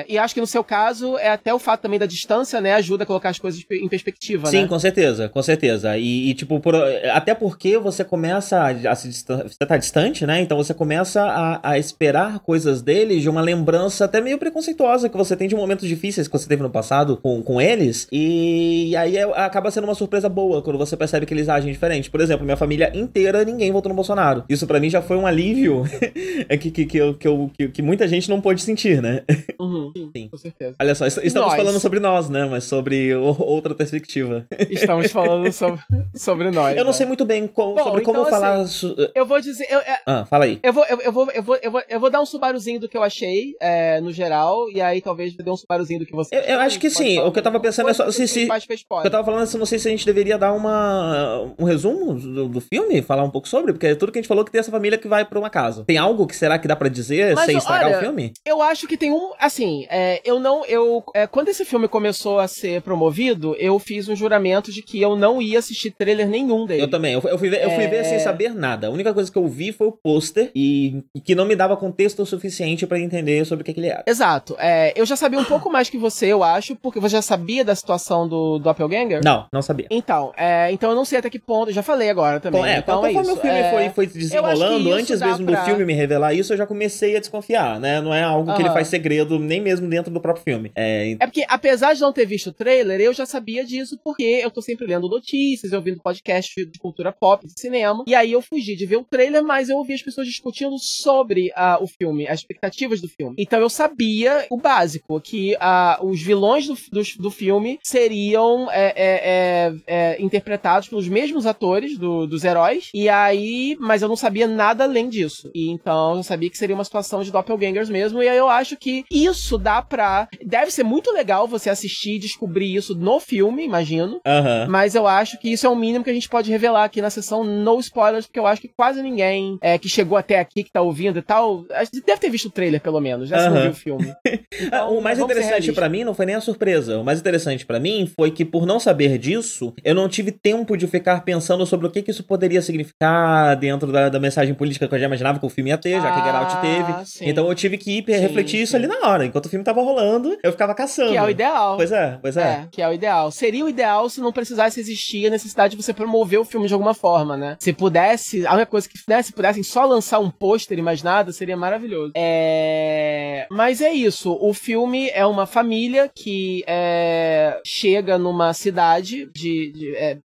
e acho que no seu caso, é até o fato também da distância, né? Ajuda a colocar as coisas em perspectiva, sim, né? com certeza, com certeza. E, e tipo, por, até porque você começa a, a se você tá distante, né? Então você começa a, a, esperar coisas deles de uma lembrança até meio preconceituosa que você tem de momentos difíceis que você teve no passado com, com eles. E aí é, acaba sendo uma surpresa boa quando você percebe que eles agem diferente. Por exemplo, minha família inteira, ninguém votou no Bolsonaro. Isso para mim já foi um alívio [LAUGHS] que, que, que, eu, que, eu, que, que, muita gente não pôde sentir, né? Uhum, sim, com certeza. Olha só, estamos nós. falando sobre nós, né? Mas sobre outra perspectiva. Estamos falando sobre, sobre nós. Eu não né? sei muito bem co Bom, sobre então, como assim, falar. Eu vou dizer. Eu, é, ah, fala aí. Eu vou, eu, eu, vou, eu, vou, eu, vou, eu vou dar um Subaruzinho do que eu achei, é, no geral, e aí talvez dê um Subaruzinho do que você. Eu, eu acho que sim. O que eu tava pensando é só. Se, se, o que eu tava falando é não sei se a gente deveria dar uma, um resumo do, do, filme, falar um pouco sobre, porque é tudo que a gente falou que tem essa família que vai pra uma casa. Tem algo que será que dá pra dizer Mas, sem estragar olha, o filme? Eu acho que tem um. Assim, é, eu não. Eu, é, quando esse filme começou a ser promovido, eu fiz um juramento de que eu não ia assistir trailer nenhum dele. Eu também. Eu, eu fui, ver, eu fui ver sem é. saber nada. A única coisa que eu vi foi o pôster e, e, que não me dava contexto o suficiente para entender sobre o que, que, ele era. Exato. É, eu já sabia um pouco mais que você, eu acho, porque você já sabia da situação do Doppelganger? Não, não sabia. Então, é, então eu não sei até que ponto. Eu já falei agora também. é, então conforme é o filme foi, foi desenrolando, antes mesmo pra... do filme me revelar isso, eu já comecei a desconfiar, né? Não é algo que uhum. ele faz segredo, nem mesmo dentro do próprio filme. É... é porque, apesar de não ter visto o trailer, eu já sabia disso, porque eu tô sempre lendo notícias, ouvindo podcast de cultura pop, de cinema. E aí eu fugi de ver o trailer, mas eu ouvi as pessoas discutindo sobre uh, o filme, as expectativas do filme. Então eu sabia o básico, que uh, os vilões do, do, do filme seriam é, é, é, é, interpretados pelos mesmos atores do, dos heróis, e aí, mas eu não sabia nada além disso. E então eu sabia que seria uma situação de doppelgangers mesmo, e aí eu acho que isso dá pra. Deve ser muito legal você assistir e descobrir isso no filme, imagino. Uhum. Mas eu acho que isso é o mínimo que a gente pode revelar aqui na sessão no spoilers, porque eu acho que quase ninguém é, que chegou até aqui, que tá ouvindo e tal, deve ter visto o trailer, pelo menos, já uhum. viu o filme. [LAUGHS] Então, o mais interessante para mim não foi nem a surpresa. O mais interessante para mim foi que, por não saber disso, eu não tive tempo de ficar pensando sobre o que, que isso poderia significar dentro da, da mensagem política que eu já imaginava que o filme ia ter, já ah, que Get Out teve. Sim. Então eu tive que ir sim, refletir sim. isso ali na hora. Enquanto o filme tava rolando, eu ficava caçando. Que é o ideal. Pois é, pois é. é. Que é o ideal. Seria o ideal se não precisasse existir a necessidade de você promover o filme de alguma forma, né? Se pudesse, a única coisa que né, se pudessem só lançar um pôster e mais nada, seria maravilhoso. É... Mas é isso. O filme é uma família que é... chega numa cidade de, de é,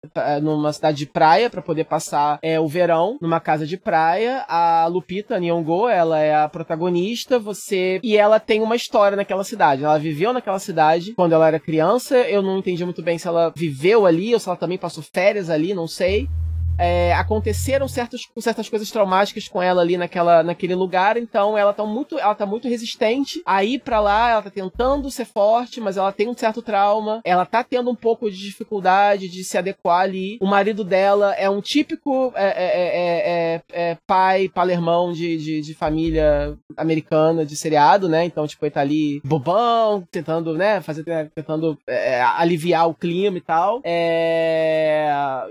numa cidade de praia para poder passar é, o verão numa casa de praia. A Lupita Nyong'o, ela é a protagonista. Você e ela tem uma história naquela cidade. Ela viveu naquela cidade quando ela era criança. Eu não entendi muito bem se ela viveu ali ou se ela também passou férias ali, não sei é, aconteceram certos, certas coisas traumáticas com ela ali naquela, naquele lugar, então ela tá muito, ela tá muito resistente a ir para lá, ela tá tentando ser forte, mas ela tem um certo trauma, ela tá tendo um pouco de dificuldade de se adequar ali. O marido dela é um típico é, é, é, pai, palermão de, de, de, família americana, de seriado, né? Então, tipo, ele tá ali bobão, tentando, né, fazer, tentando aliviar o clima e tal.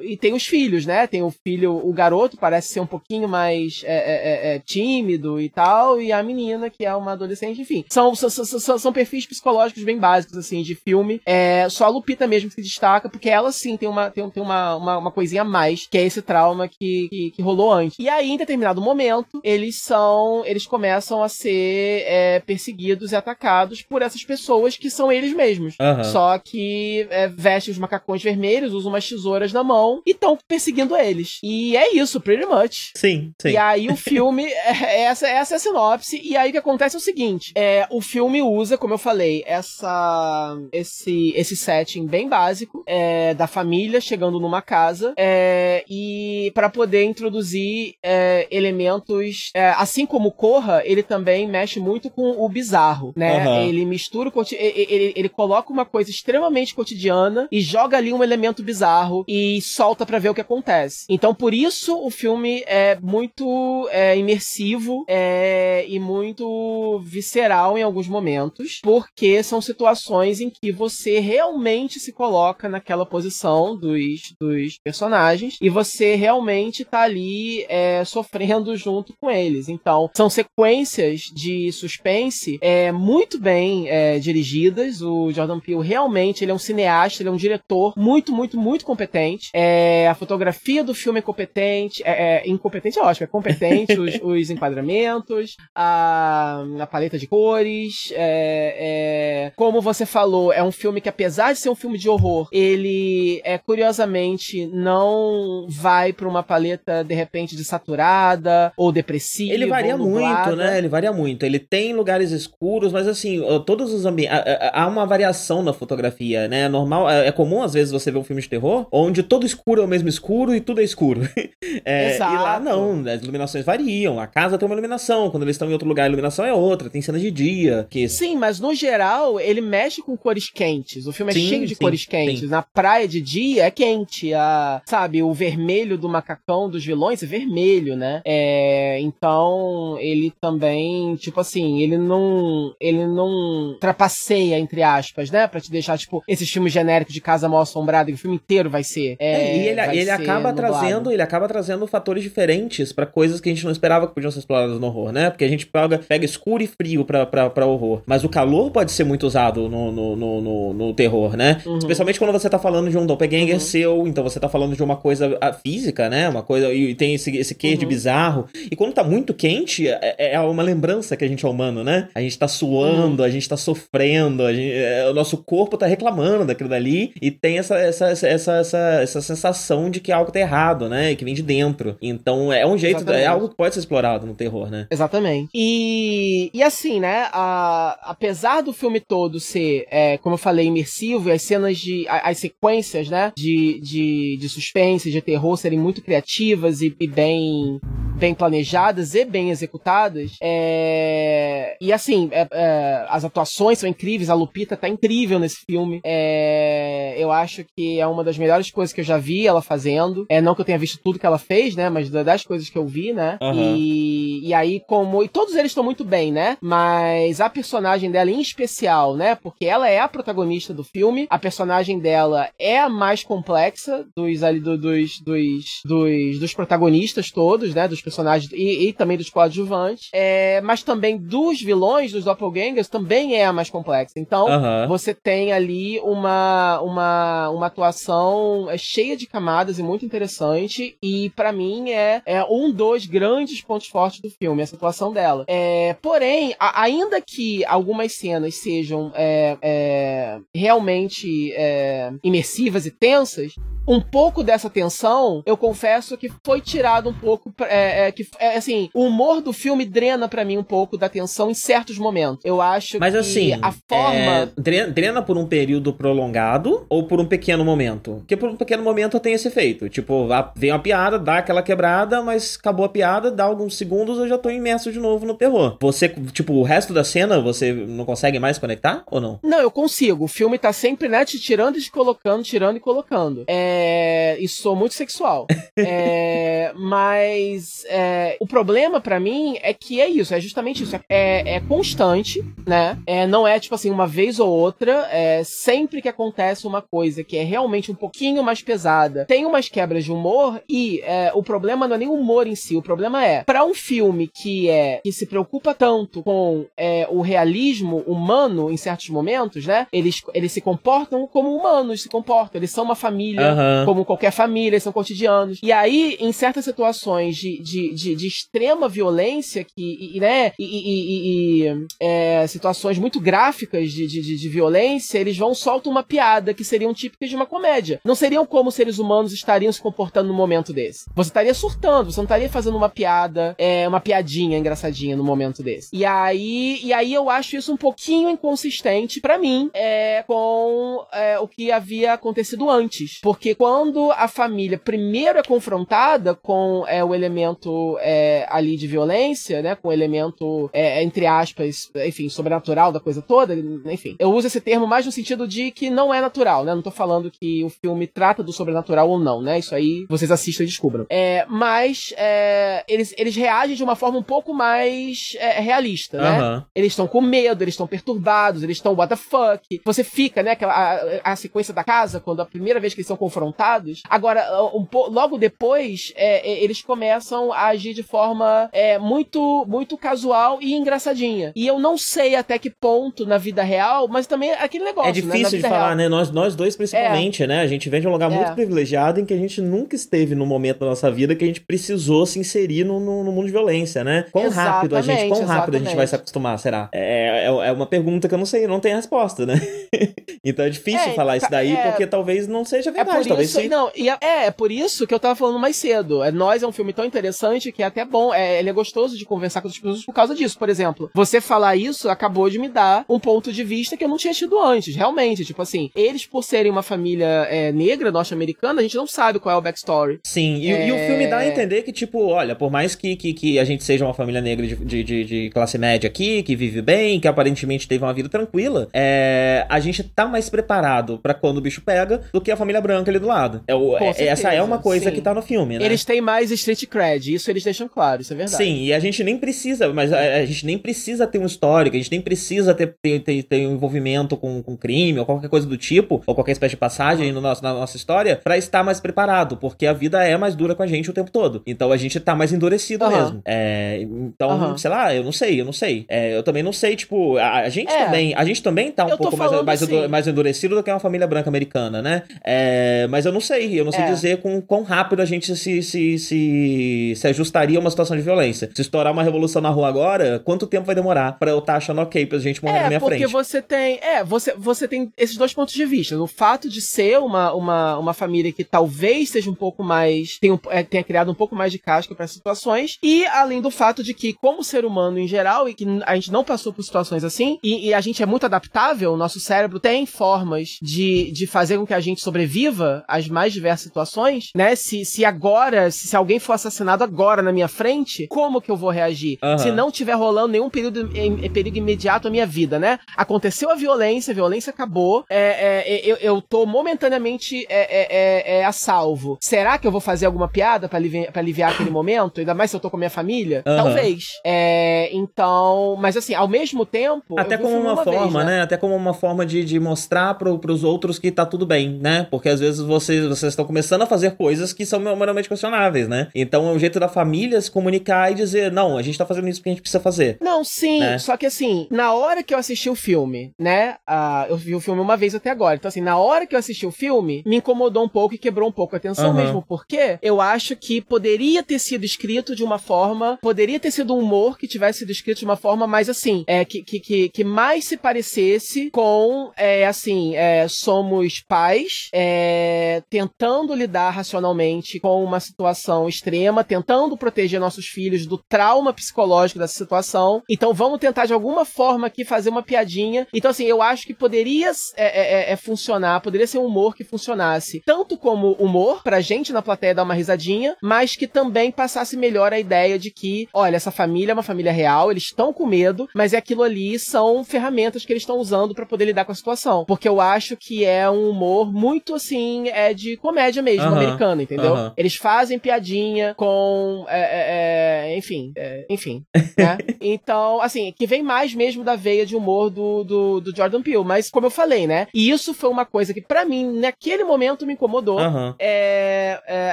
E tem os filhos, né? Tem o filho, o garoto parece ser um pouquinho mais é, é, é, é, tímido e tal, e a menina, que é uma adolescente, enfim. São, são, são, são perfis psicológicos bem básicos, assim, de filme. É, só a Lupita mesmo que se destaca, porque ela sim tem uma, tem, tem uma, uma, uma coisinha a mais, que é esse trauma que, que, que, rolou antes. E aí, em determinado momento, eles são. Eles começam a ser é, perseguidos e atacados por essas pessoas que são eles mesmos. Uhum. Só que é, vestem os macacões vermelhos, usam umas tesouras na mão e estão perseguindo eles. E é isso, pretty much. Sim, sim. E aí o filme, [LAUGHS] é, essa, essa é a sinopse, e aí o que acontece é o seguinte, é, o filme usa, como eu falei, essa, esse, esse setting bem básico, é, da família chegando numa casa, é, e para poder introduzir é, elementos, é, assim como Corra, ele também mexe muito com o bizarro, né? Uhum. Ele mistura, o, ele, ele, ele coloca uma coisa extremamente cotidiana e joga ali um elemento bizarro e solta para ver o que acontece acontece. Então, por isso, o filme é muito é, imersivo é, e muito visceral em alguns momentos, porque são situações em que você realmente se coloca naquela posição dos, dos personagens e você realmente tá ali é, [LAUGHS] sofrendo junto com eles. Então, são sequências de suspense é, muito bem é, dirigidas. O Jordan Peele realmente ele é um cineasta, ele é um diretor muito, muito, muito competente. É, a fotografia do filme é competente, é, é incompetente é ótimo, é competente, os, [LAUGHS] os, enquadramentos, a, a paleta de cores, é, é, como você falou, é um filme que apesar de ser um filme de horror, ele é curiosamente não vai para uma paleta de repente de saturada ou depressiva. Ele varia muito, né? Ele varia muito. Ele tem lugares escuros, mas assim, todos os ambientes há uma variação na fotografia, né? É normal, é, é comum às vezes você ver um filme de terror onde todo escuro é o mesmo escuro e tudo é escuro. [LAUGHS] É, Exato. E lá não, as iluminações variam. A casa tem uma iluminação, quando eles estão em outro lugar a iluminação é outra, tem cenas de dia. Que... Sim, mas no geral ele mexe com cores quentes. O filme é sim, cheio de sim, cores quentes. Sim. Na praia de dia é quente. A, sabe, o vermelho do macacão dos vilões é vermelho, né? É, então ele também, tipo assim, ele não. Ele não trapaceia, entre aspas, né? Pra te deixar, tipo, esses filmes genéricos de casa mal assombrada, que o filme inteiro vai ser. É, é e ele, ele acaba trazendo, ele acaba trazendo fatores diferentes para coisas que a gente não esperava que podiam ser exploradas no horror, né? Porque a gente pega, pega escuro e frio pra, pra, pra horror. Mas o calor pode ser muito usado no, no, no, no, no terror, né? Uhum. Especialmente quando você tá falando de um doppelganger uhum. seu, então você tá falando de uma coisa física, né? Uma coisa. E tem esse, esse queijo uhum. de bizarro. E quando tá muito quente, é, é, é uma lembrança que a gente é humano, né? A gente tá suando, uhum. a gente tá sofrendo, gente, é, o nosso corpo tá reclamando daquilo dali. E tem essa, essa, essa, essa, essa, essa sensação de que algo tá enterrado, né? Que vem de dentro. Então é um jeito, Exatamente. é algo que pode ser explorado no terror, né? Exatamente. E, e assim, né? A, apesar do filme todo ser, é, como eu falei, imersivo e as cenas de. as sequências, né? De, de, de suspense, de terror serem muito criativas e, e bem bem planejadas e bem executadas. É... E assim, é, é, as atuações são incríveis, a Lupita tá incrível nesse filme. É... Eu acho que é uma das melhores coisas que eu já vi ela fazendo. É, não que eu tenha visto tudo que ela fez, né? Mas das coisas que eu vi, né? Uhum. E... e aí, como. E todos eles estão muito bem, né? Mas a personagem dela em especial, né? Porque ela é a protagonista do filme. A personagem dela é a mais complexa dos, ali, do, dos, dos, dos, dos protagonistas todos, né? Dos personagens e, e também dos coadjuvantes, é, mas também dos vilões, dos doppelgangers, também é a mais complexa. Então, você tem ali uma, uma, uma atuação é, cheia de camadas e muito interessante, e para mim é, é um dos grandes pontos fortes do filme, essa atuação dela. É, porém, a, ainda que algumas cenas sejam é, é, realmente é, imersivas e tensas, um pouco dessa tensão, eu confesso que foi tirado um pouco. É, é, que, é, assim, o humor do filme drena para mim um pouco da tensão em certos momentos. Eu acho Mas, que assim, a forma. É, drena, por um período prolongado ou por um pequeno momento? Porque por um pequeno momento tem esse efeito. Tipo, vem uma piada, dá aquela quebrada, mas acabou a piada, dá alguns segundos, eu já tô imerso de novo no terror. Você, tipo, o resto da cena, você não consegue mais conectar ou não? Não, eu consigo. O filme tá sempre, né, te tirando e te colocando, tirando e colocando. É. É, e sou muito sexual. [LAUGHS] é, mas é, o problema para mim é que é isso, é justamente isso. É, é constante, né? É, não é tipo assim, uma vez ou outra. É, sempre que acontece uma coisa que é realmente um pouquinho mais pesada, tem umas quebras de humor e é, o problema não é nem o humor em si, o problema é para um filme que é que se preocupa tanto com é, o realismo humano em certos momentos, né? Eles, eles se comportam como humanos se comportam, eles são uma família. Uhum como qualquer família, são cotidianos. E aí, em certas situações de, de, de, de extrema violência, que, e, né, e, e, e é, situações muito gráficas de, de, de, violência, eles vão soltam uma piada que seriam típicas de uma comédia. Não seriam como seres humanos estariam se comportando no momento desse. Você estaria surtando, você não estaria fazendo uma piada, é, uma piadinha engraçadinha no momento desse. E aí, e aí eu acho isso um pouquinho inconsistente para mim é, com é, o que havia acontecido antes. Porque quando a família primeiro é confrontada com é, o elemento é, ali de violência, né, com o elemento, é, entre aspas, enfim, sobrenatural da coisa toda, enfim, eu uso esse termo mais no sentido de que não é natural, né, não tô falando que o filme trata do sobrenatural ou não, né, isso aí vocês assistam e descubram. É, mas é, eles, eles reagem de uma forma um pouco mais é, realista, né, uhum. eles estão com medo, eles estão perturbados, eles estão what the fuck, você fica, né, aquela, a, a sequência da casa, quando a primeira vez que eles são confrontados. Agora, um logo depois, é, é, eles começam a agir de forma é, muito, muito casual e engraçadinha. E eu não sei até que ponto na vida real, mas também é aquele negócio. É difícil né? de falar, real. né? Nós, nós dois, principalmente, é. né? A gente vem de um lugar muito é. privilegiado em que a gente nunca esteve no momento da nossa vida que a gente precisou se inserir no, no, no mundo de violência, né? Quão exatamente, rápido a gente, quão rápido a gente vai se acostumar, será? É, é, é uma pergunta que eu não sei, não tenho resposta, né? [LAUGHS] então é difícil falar isso daí, porque talvez não seja verdade. talvez isso, não, e é, é, por isso que eu tava falando mais cedo. É, Nós é um filme tão interessante que é até bom, é, ele é gostoso de conversar com as pessoas por causa disso. Por exemplo, você falar isso acabou de me dar um ponto de vista que eu não tinha tido antes, realmente. Tipo assim, eles por serem uma família é, negra, norte-americana, a gente não sabe qual é o backstory. Sim, e, e, o é. filme dá a entender que, tipo, olha, por mais que, que, que a gente seja uma família negra de, de, de, de, classe média aqui, que vive bem, que aparentemente teve uma vida tranquila, é, a gente tá mais preparado para quando o bicho pega do que a família branca ali do lado. É, o, é, essa é uma coisa Sim. que tá no filme, né? Eles têm mais street cred, isso eles deixam claro, isso é verdade. Sim, e a gente nem precisa, mas a, a gente nem precisa ter um histórico, a gente nem precisa ter, ter, ter, ter um envolvimento com, com crime ou qualquer coisa do tipo, ou qualquer espécie de passagem no nosso, na nossa história, para estar mais preparado, porque a vida é mais dura com a gente o tempo todo. Então a gente tá mais endurecido uhum. mesmo. É, então, uhum. sei lá, eu não sei, eu não sei. É, eu também não sei, tipo, a, a gente é. também, a gente também tá um pouco mais, mais, assim. mais endurecido do que uma família branca americana, né? É, mas eu não sei, eu não sei é. dizer com quão rápido a gente se, se, se, se ajustaria a uma situação de violência. Se estourar uma revolução na rua agora, quanto tempo vai demorar para eu estar tá achando ok pra gente morrer é, na minha frente? É, porque você tem. É, você, você tem esses dois pontos de vista. O fato de ser uma, uma, uma família que talvez seja um pouco mais. tenha, é, tenha criado um pouco mais de casca para situações. E além do fato de que, como ser humano em geral, e que a gente não passou por situações assim, e, e a gente é muito adaptável, o nosso cérebro tem formas de, de fazer com que a gente sobreviva às mais diversas situações, né? Se, se agora, se, se alguém for assassinado agora na minha frente, como que eu vou reagir? Uhum. Se não tiver rolando nenhum período, em, perigo imediato à minha vida, né? Aconteceu a violência, a violência acabou, é, é, eu, eu tô momentaneamente é, é, é, é, a salvo. Será que eu vou fazer alguma piada para aliviar, pra aliviar aquele momento? Ainda mais se eu tô com a minha família? Uhum. Talvez. É, então, mas assim, ao mesmo tempo. Até como uma, uma forma, vez, né? né? Até como uma forma de, de mostrar pro, pros outros que tá tudo bem, né? Porque às vezes vocês, vocês estão começando a fazer coisas que são moralmente questionáveis, né? Então é um jeito da família se comunicar e dizer, não, a gente tá fazendo isso porque a gente precisa fazer. Não, sim, né? só que assim, na hora que eu assisti o filme, né? Uh, eu vi o filme uma vez até agora. Então, assim, na hora que eu assisti o filme, me incomodou um pouco e quebrou um pouco a atenção uhum. mesmo, porque eu acho que poderia ter sido escrito de uma forma, poderia ter sido um humor que tivesse sido escrito de uma forma mais assim, é, que, que, que, que mais se parecesse com, é, assim, é, somos pais, é, tentando lidar racionalmente com uma situação extrema, tentando proteger nossos filhos do trauma psicológico dessa situação. Então vamos tentar de alguma forma aqui fazer uma piadinha. Então, assim, eu acho que poderia é, é, é funcionar, poderia ser um humor que funcionasse tanto como humor pra gente na plateia dar uma risadinha, mas que também passasse melhor a ideia de que, olha, essa família é uma família real, eles estão com medo, mas é aquilo ali são ferramentas que eles estão usando para poder lidar com a situação. Porque eu acho que é um humor muito assim, é de comédia mesmo, uh -huh. americana, entendeu? Uh -huh. Eles fazem piadinha com. É, é, é enfim. É, enfim. Né? [LAUGHS] então, assim, que vem mais mesmo da veia de humor do, do, do, Jordan Peele. Mas, como eu falei, né? E isso foi uma coisa que, para mim, naquele momento me incomodou. Uh -huh.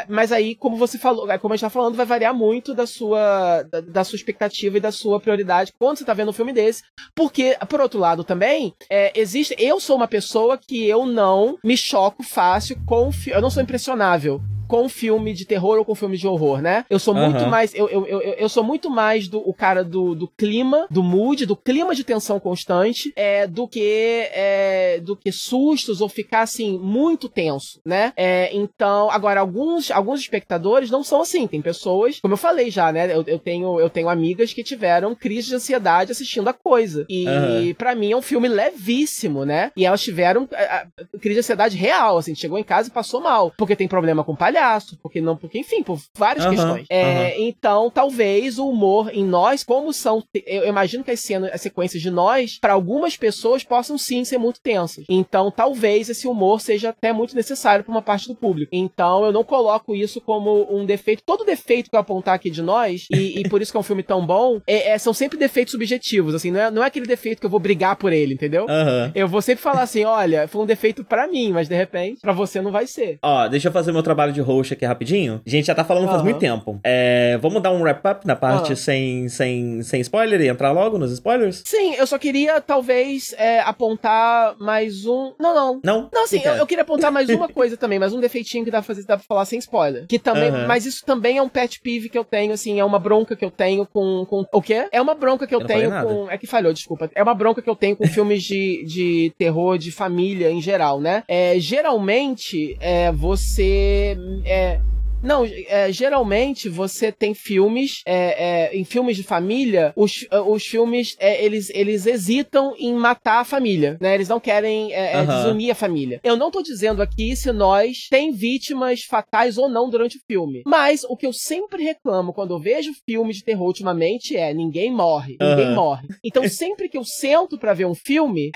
mas aí, como você falou, como a gente tá falando, vai variar muito da sua, da, da sua expectativa e da sua prioridade quando você tá vendo um filme desse. Porque, por outro lado, também, existe. Eu sou uma pessoa que eu não me choco fácil com. Eu não sou impressionável com filme de terror ou com filme de horror, né? Eu sou muito mais. Eu, eu, eu, eu, sou muito mais do o cara do, do clima, do mood, do clima de tensão constante, é, do que é, do que sustos ou ficar assim, muito tenso, né? É, então, agora, alguns, alguns espectadores não são assim. Tem pessoas, como eu falei já, né? Eu, eu, tenho, eu tenho amigas que tiveram crise de ansiedade assistindo a coisa. E uhum. para mim é um filme levíssimo, né? E elas tiveram a, a, crise de ansiedade real, assim, chegou em casa e passou mal. Porque tem problema com palhaço palhaço, porque não, porque enfim, por várias questões. É, Então, talvez o humor em nós, como são, eu imagino que as cenas, as sequências de nós, para algumas pessoas possam sim ser muito tensas. Então, talvez esse humor seja até muito necessário para uma parte do público. Então, eu não coloco isso como um defeito. Todo defeito que eu apontar aqui de nós, e, e por isso que é um filme tão bom, é, é, são sempre defeitos subjetivos, assim, não é, não é aquele defeito que eu vou brigar por ele, entendeu? Eu vou sempre falar assim, olha, foi um defeito para mim, mas de repente, para você não vai ser. Ó, deixa eu fazer meu trabalho de host aqui rapidinho. A gente já tá falando uhum. faz muito tempo. É, vamos dar um wrap-up na parte uhum. sem, sem, sem spoiler e entrar logo nos spoilers? Sim, eu só queria talvez é, apontar mais um. Não, não. Não? Não, sim, eu, eu, queria apontar mais uma [LAUGHS] coisa também, mais um defeitinho que dá pra, fazer, dá pra falar sem spoiler. Que também. Uhum. Mas isso também é um pet peeve que eu tenho, assim, é uma bronca que eu tenho com. com o quê? É uma bronca que eu, eu tenho com. É que falhou, desculpa. É uma bronca que eu tenho com filmes de, de terror de família em geral, né? É, geralmente, é, você. É, não, é, geralmente você tem filmes, é, é, em filmes de família, os, é, os filmes, é, eles, eles hesitam em matar a família, né? Eles não querem uhum. desunir a família. Eu não tô dizendo aqui se nós tem vítimas fatais ou não durante o filme. Mas o que eu sempre reclamo quando eu vejo filme de terror ultimamente é ninguém morre, ninguém uhum. morre. Então [LAUGHS] sempre que eu sento para ver um filme,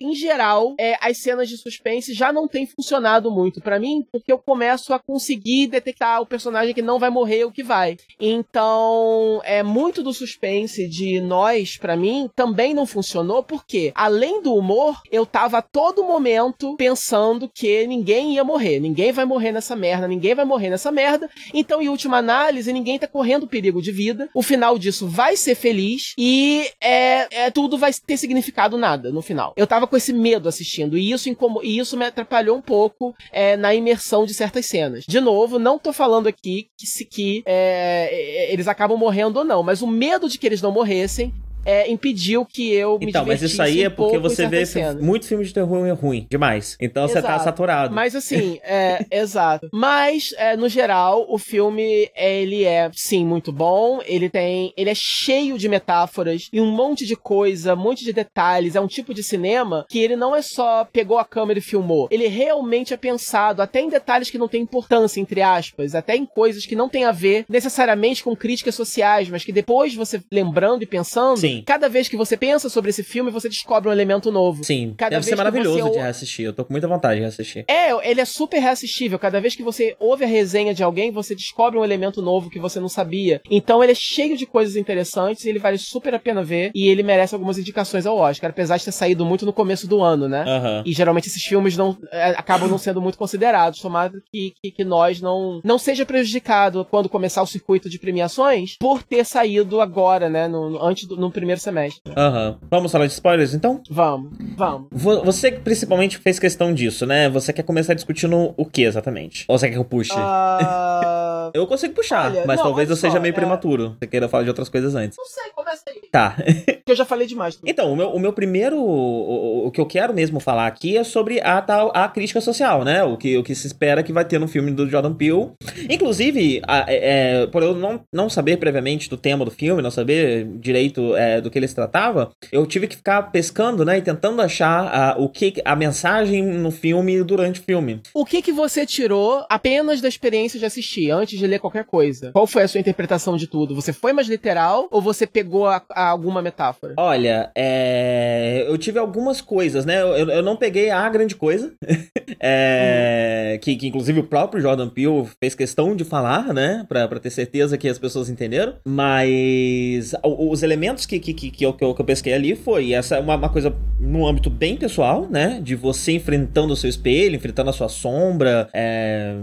em geral, as cenas de suspense já não têm funcionado muito para mim, porque eu começo a conseguir detectar aceitar o personagem que não vai morrer o que vai. Então, é muito do suspense de nós, para mim, também não funcionou, porque além do humor, eu tava a todo momento pensando que ninguém ia morrer, ninguém vai morrer nessa merda, ninguém vai morrer nessa merda. Então, em última análise, ninguém tá correndo perigo de vida. O final disso vai ser feliz e é, é tudo vai ter significado nada no final. Eu tava com esse medo assistindo e isso, e isso me atrapalhou um pouco é, na imersão de certas cenas. De novo, não tô falando aqui que se que é, eles acabam morrendo ou não, mas o medo de que eles não morressem é, impediu que eu me Então, mas isso aí é porque você vê muito filme de terror é ruim demais. Então exato. você tá saturado. Mas assim, é, [LAUGHS] exato. Mas, é, no geral, o filme, ele é, sim, muito bom. Ele tem. Ele é cheio de metáforas e um monte de coisa, um monte de detalhes. É um tipo de cinema que ele não é só pegou a câmera e filmou. Ele realmente é pensado até em detalhes que não têm importância, entre aspas, até em coisas que não tem a ver necessariamente com críticas sociais, mas que depois você lembrando e pensando, sim Cada vez que você pensa sobre esse filme, você descobre um elemento novo. Sim. Cada Deve ser maravilhoso você... de reassistir. Eu tô com muita vontade de reassistir. É, ele é super reassistível. Cada vez que você ouve a resenha de alguém, você descobre um elemento novo que você não sabia. Então ele é cheio de coisas interessantes, ele vale super a pena ver e ele merece algumas indicações ao Oscar, apesar de ter saído muito no começo do ano, né? Uhum. E geralmente esses filmes não é, acabam não sendo muito considerados. Tomara que, que, que, nós não, não seja prejudicado quando começar o circuito de premiações por ter saído agora, né? No, antes do no primeiro semestre. Aham. Uhum. Vamos falar de spoilers então? Vamos, vamos. Você principalmente fez questão disso, né? Você quer começar discutindo o que exatamente? Ou você quer que eu puxe? Uh... [LAUGHS] eu consigo puxar, Olha, mas não, talvez eu seja meio é... prematuro. Você queira falar de outras coisas antes. Não sei, começa aí. Tá. [LAUGHS] eu já falei demais. Também. Então, o meu, o meu primeiro. O, o, que eu quero mesmo falar aqui é sobre a tal a crítica social, né? O que, o que se espera que vai ter no filme do Jordan Peele. Inclusive, a, é, por eu não, não saber previamente do tema do filme, não saber direito é, do que ele se tratava, eu tive que ficar pescando, né? E tentando achar a, o que a mensagem no filme durante o filme. O que que você tirou apenas da experiência de assistir, antes de ler qualquer coisa? Qual foi a sua interpretação de tudo? Você foi mais literal ou você pegou a, a alguma metáfora? Olha, é... eu tive algumas coisas, né? Eu, eu não peguei a grande coisa, [LAUGHS] é... hum. que, que inclusive o próprio Jordan Peele fez questão de falar, né? Pra ter certeza que as pessoas entenderam. Mas os elementos que, que, que, que, eu, que eu pesquei ali foi essa uma, uma coisa num âmbito bem pessoal, né? De você enfrentando o seu espelho, enfrentando a sua sombra, é...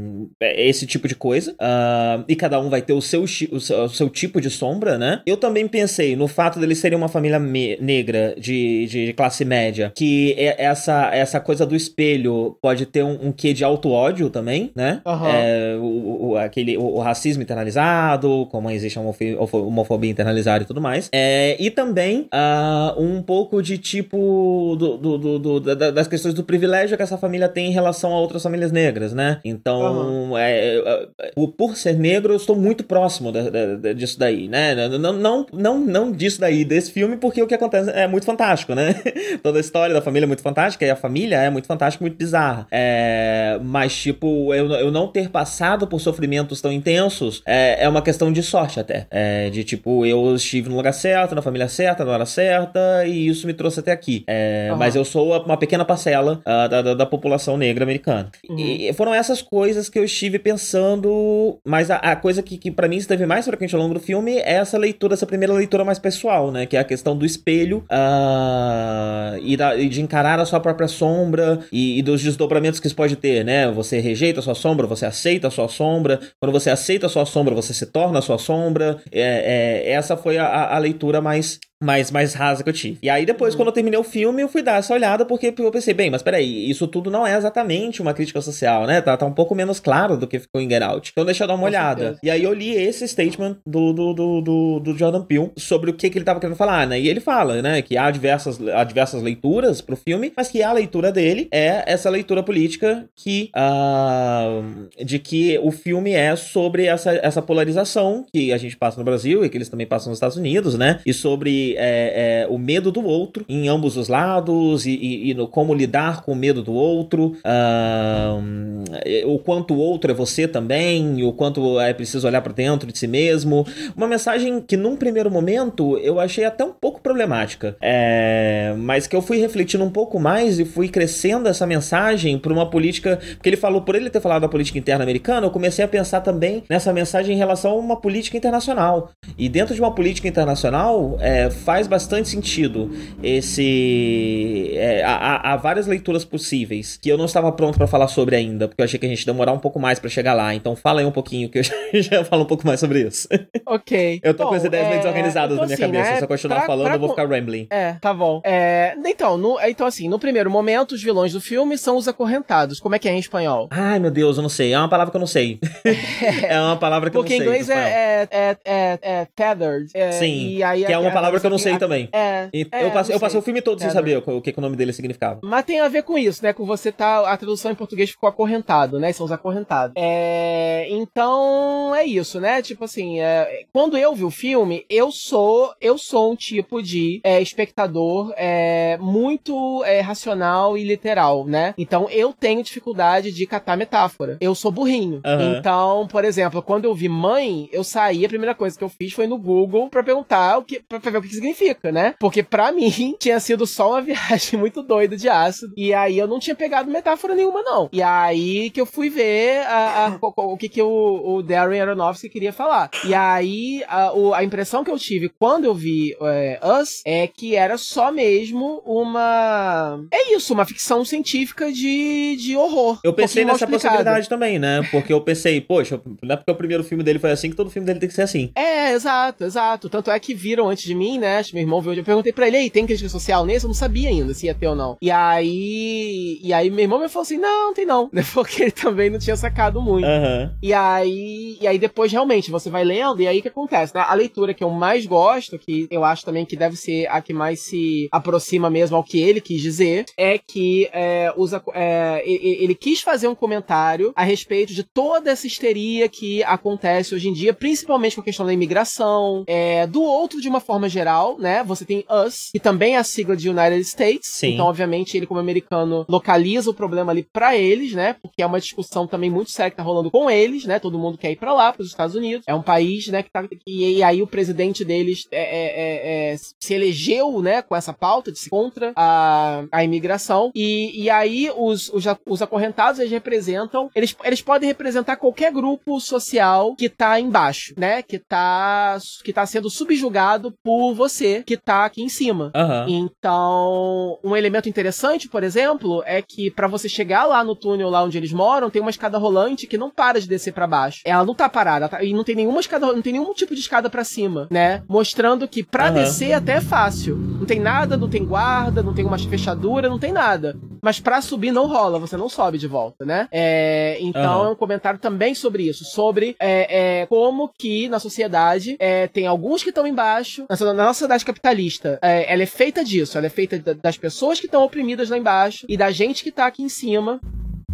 esse tipo de coisa. Uh, e cada um vai ter o seu, o seu, o seu tipo de sombra, né? Eu também pensei no fato deles serem uma família negra de, de, classe média, que essa, essa coisa do espelho pode ter um, um quê de auto-ódio também, né? Uhum. É, o, o, aquele, o, o, racismo internalizado, como existe a homofobia internalizada e tudo mais. É, e também uh, um pouco de tipo do, do, do, das questões do privilégio que essa família tem em relação a outras famílias negras, né? Então, uhum. é, é, por ser negro, eu estou muito próximo disso daí, né? Não, não, não, não disso daí, desse filme, porque o que acontece é muito fantástico, né? [LAUGHS] Toda a história da família é muito fantástica e a família é muito fantástica, muito bizarra. É, mas, tipo, eu, eu não ter passado por sofrimentos tão intensos é, é uma questão de sorte até. É, de tipo, eu estive no lugar certo, na família certa, na hora certa, e isso me trouxe até aqui. É, uhum. Mas eu sou uma pequena parcela uh, da, da, da, população negra americana. Uhum. E foram essas coisas que eu estive pensando, mas a, a coisa que, que para mim esteve mais frequente ao longo do filme é essa leitura, essa primeira leitura mais pessoal, né? Que é a questão do espelho uh, e, da, e, de encarar a sua própria sombra e, e, dos desdobramentos que isso pode ter, né? Você rejeita a sua sombra, você aceita a sua sombra. Quando você aceita a sua sombra, você se torna a sua sombra. É, é essa foi a, a leitura mais guys. Mais, mais rasa que eu tive. E aí depois, uhum. quando eu terminei o filme, eu fui dar essa olhada porque eu pensei, bem, mas peraí, isso tudo não é exatamente uma crítica social, né? Tá, tá um pouco menos claro do que ficou em Get Out. Então deixa eu dar uma Com olhada. Certeza. E aí eu li esse statement do, do, do, do, do Jordan Peele sobre o que, que ele tava querendo falar, né? E ele fala, né, que há diversas, há diversas leituras pro filme, mas que a leitura dele é essa leitura política que uh, de que o filme é sobre essa, essa polarização que a gente passa no Brasil e que eles também passam nos Estados Unidos, né? E sobre é, é, o medo do outro em ambos os lados e, e, e no como lidar com o medo do outro, uh, o quanto o outro é você também, o quanto é preciso olhar para dentro de si mesmo. Uma mensagem que num primeiro momento eu achei até um pouco problemática, é, mas que eu fui refletindo um pouco mais e fui crescendo essa mensagem para uma política, porque ele falou por ele ter falado da política interna americana, eu comecei a pensar também nessa mensagem em relação a uma política internacional. E dentro de uma política internacional é, faz bastante sentido esse é, há, há, várias leituras possíveis que eu não estava pronto para falar sobre ainda, porque eu achei que a gente ia demorar um pouco mais para chegar lá. Então fala aí um pouquinho que eu [LAUGHS] já falo um pouco mais sobre isso. Ok. Eu tô bom, com as ideias é... meio desorganizadas então, na minha assim, cabeça. Né? Se eu continuar pra, falando, pra... eu vou ficar rambling. É, tá bom. É... Então, no... então, assim, no primeiro momento, os vilões do filme são os acorrentados. Como é que é em espanhol? Ai, meu Deus, eu não sei. É uma palavra que eu não sei. [LAUGHS] é uma palavra que porque eu não sei. Porque em inglês é, é, é, é, tethered. Sim. que é uma palavra que eu não sei também. É. eu, passei, eu passei o filme todo sem saber o que, que o nome dele significava. Mas tem a ver com isso, né? Com você tá. A tradução em português ficou acorrentado, né? São os acorrentados. É, então é isso, né? Tipo assim, é, quando eu vi o filme, eu sou eu sou um tipo de é, espectador é, muito é, racional e literal, né? Então eu tenho dificuldade de catar metáfora. Eu sou burrinho. Uhum. Então, por exemplo, quando eu vi mãe, eu saí, a primeira coisa que eu fiz foi no Google para perguntar o que, pra ver o que significa, né? Porque para mim [LAUGHS] tinha sido só uma viagem muito doida de ácido. E aí eu não tinha pegado metáfora nenhuma, não. E aí que eu fui ver a, a, [LAUGHS] o, o, que, que o, o Darren Aronofsky queria falar. E aí a, o, a impressão que eu tive quando eu vi é, Us é que era só mesmo uma. É isso, uma ficção científica de, de horror. Eu pensei um nessa possibilidade também, né? Porque eu pensei, poxa, não é porque o primeiro filme dele foi assim que todo filme dele tem que ser assim. É, exato, exato. Tanto é que viram antes de mim, né? Meu irmão viu. Eu perguntei pra ele, aí, tem crítica social nesse? Eu não sabia ainda se ia ter ou não. E aí. E aí meu irmão me falou assim: não, não tem não. [LAUGHS] Porque ele também não tinha sacado muito. Uhum. E aí. E aí depois realmente você vai lendo, e aí o que acontece? Né? A leitura que eu mais gosto, que eu acho também que deve ser a que mais se aproxima mesmo ao que ele quis dizer, é que é, usa, é, ele quis fazer um comentário a respeito de toda essa histeria que acontece hoje em dia, principalmente com a questão da imigração, é, do outro de uma forma geral, né? Você tem Us, que também é a sigla de United States. Sim. Então, obviamente, ele como americano localiza o problema ali para eles, né? Porque é uma discussão também muito séria que tá rolando com eles, né? Todo mundo quer ir para lá, para os Estados Unidos. É um país, né, que tá e, e aí o presidente deles é, é, é, é, se elegeu, né, com essa pauta de se contra a, a imigração. E, e aí os, os, os acorrentados, eles representam, eles, eles podem representar qualquer grupo social que tá embaixo, né? Que tá, que tá sendo subjugado por você, que tá aqui em cima. Uhum. Então, um elemento interessante, por exemplo, é que para você chegar lá no túnel, lá onde eles moram, tem uma escada rolante que não para de descer para baixo. Ela não tá parada, tá, e não tem nenhuma escada, não tem nenhum tipo de escada para cima, né? Mostrando que para uhum. descer até é fácil. Não tem nada, não tem guarda, não tem uma fechadura, não tem nada. Mas para subir não rola, você não sobe de volta, né? É, então uhum. é um comentário também sobre isso, sobre é, é, como que na sociedade é, tem alguns que estão embaixo. Na, na, nossa sociedade capitalista, é, ela é feita disso, ela é feita das pessoas que estão oprimidas lá embaixo e da gente que tá aqui em cima.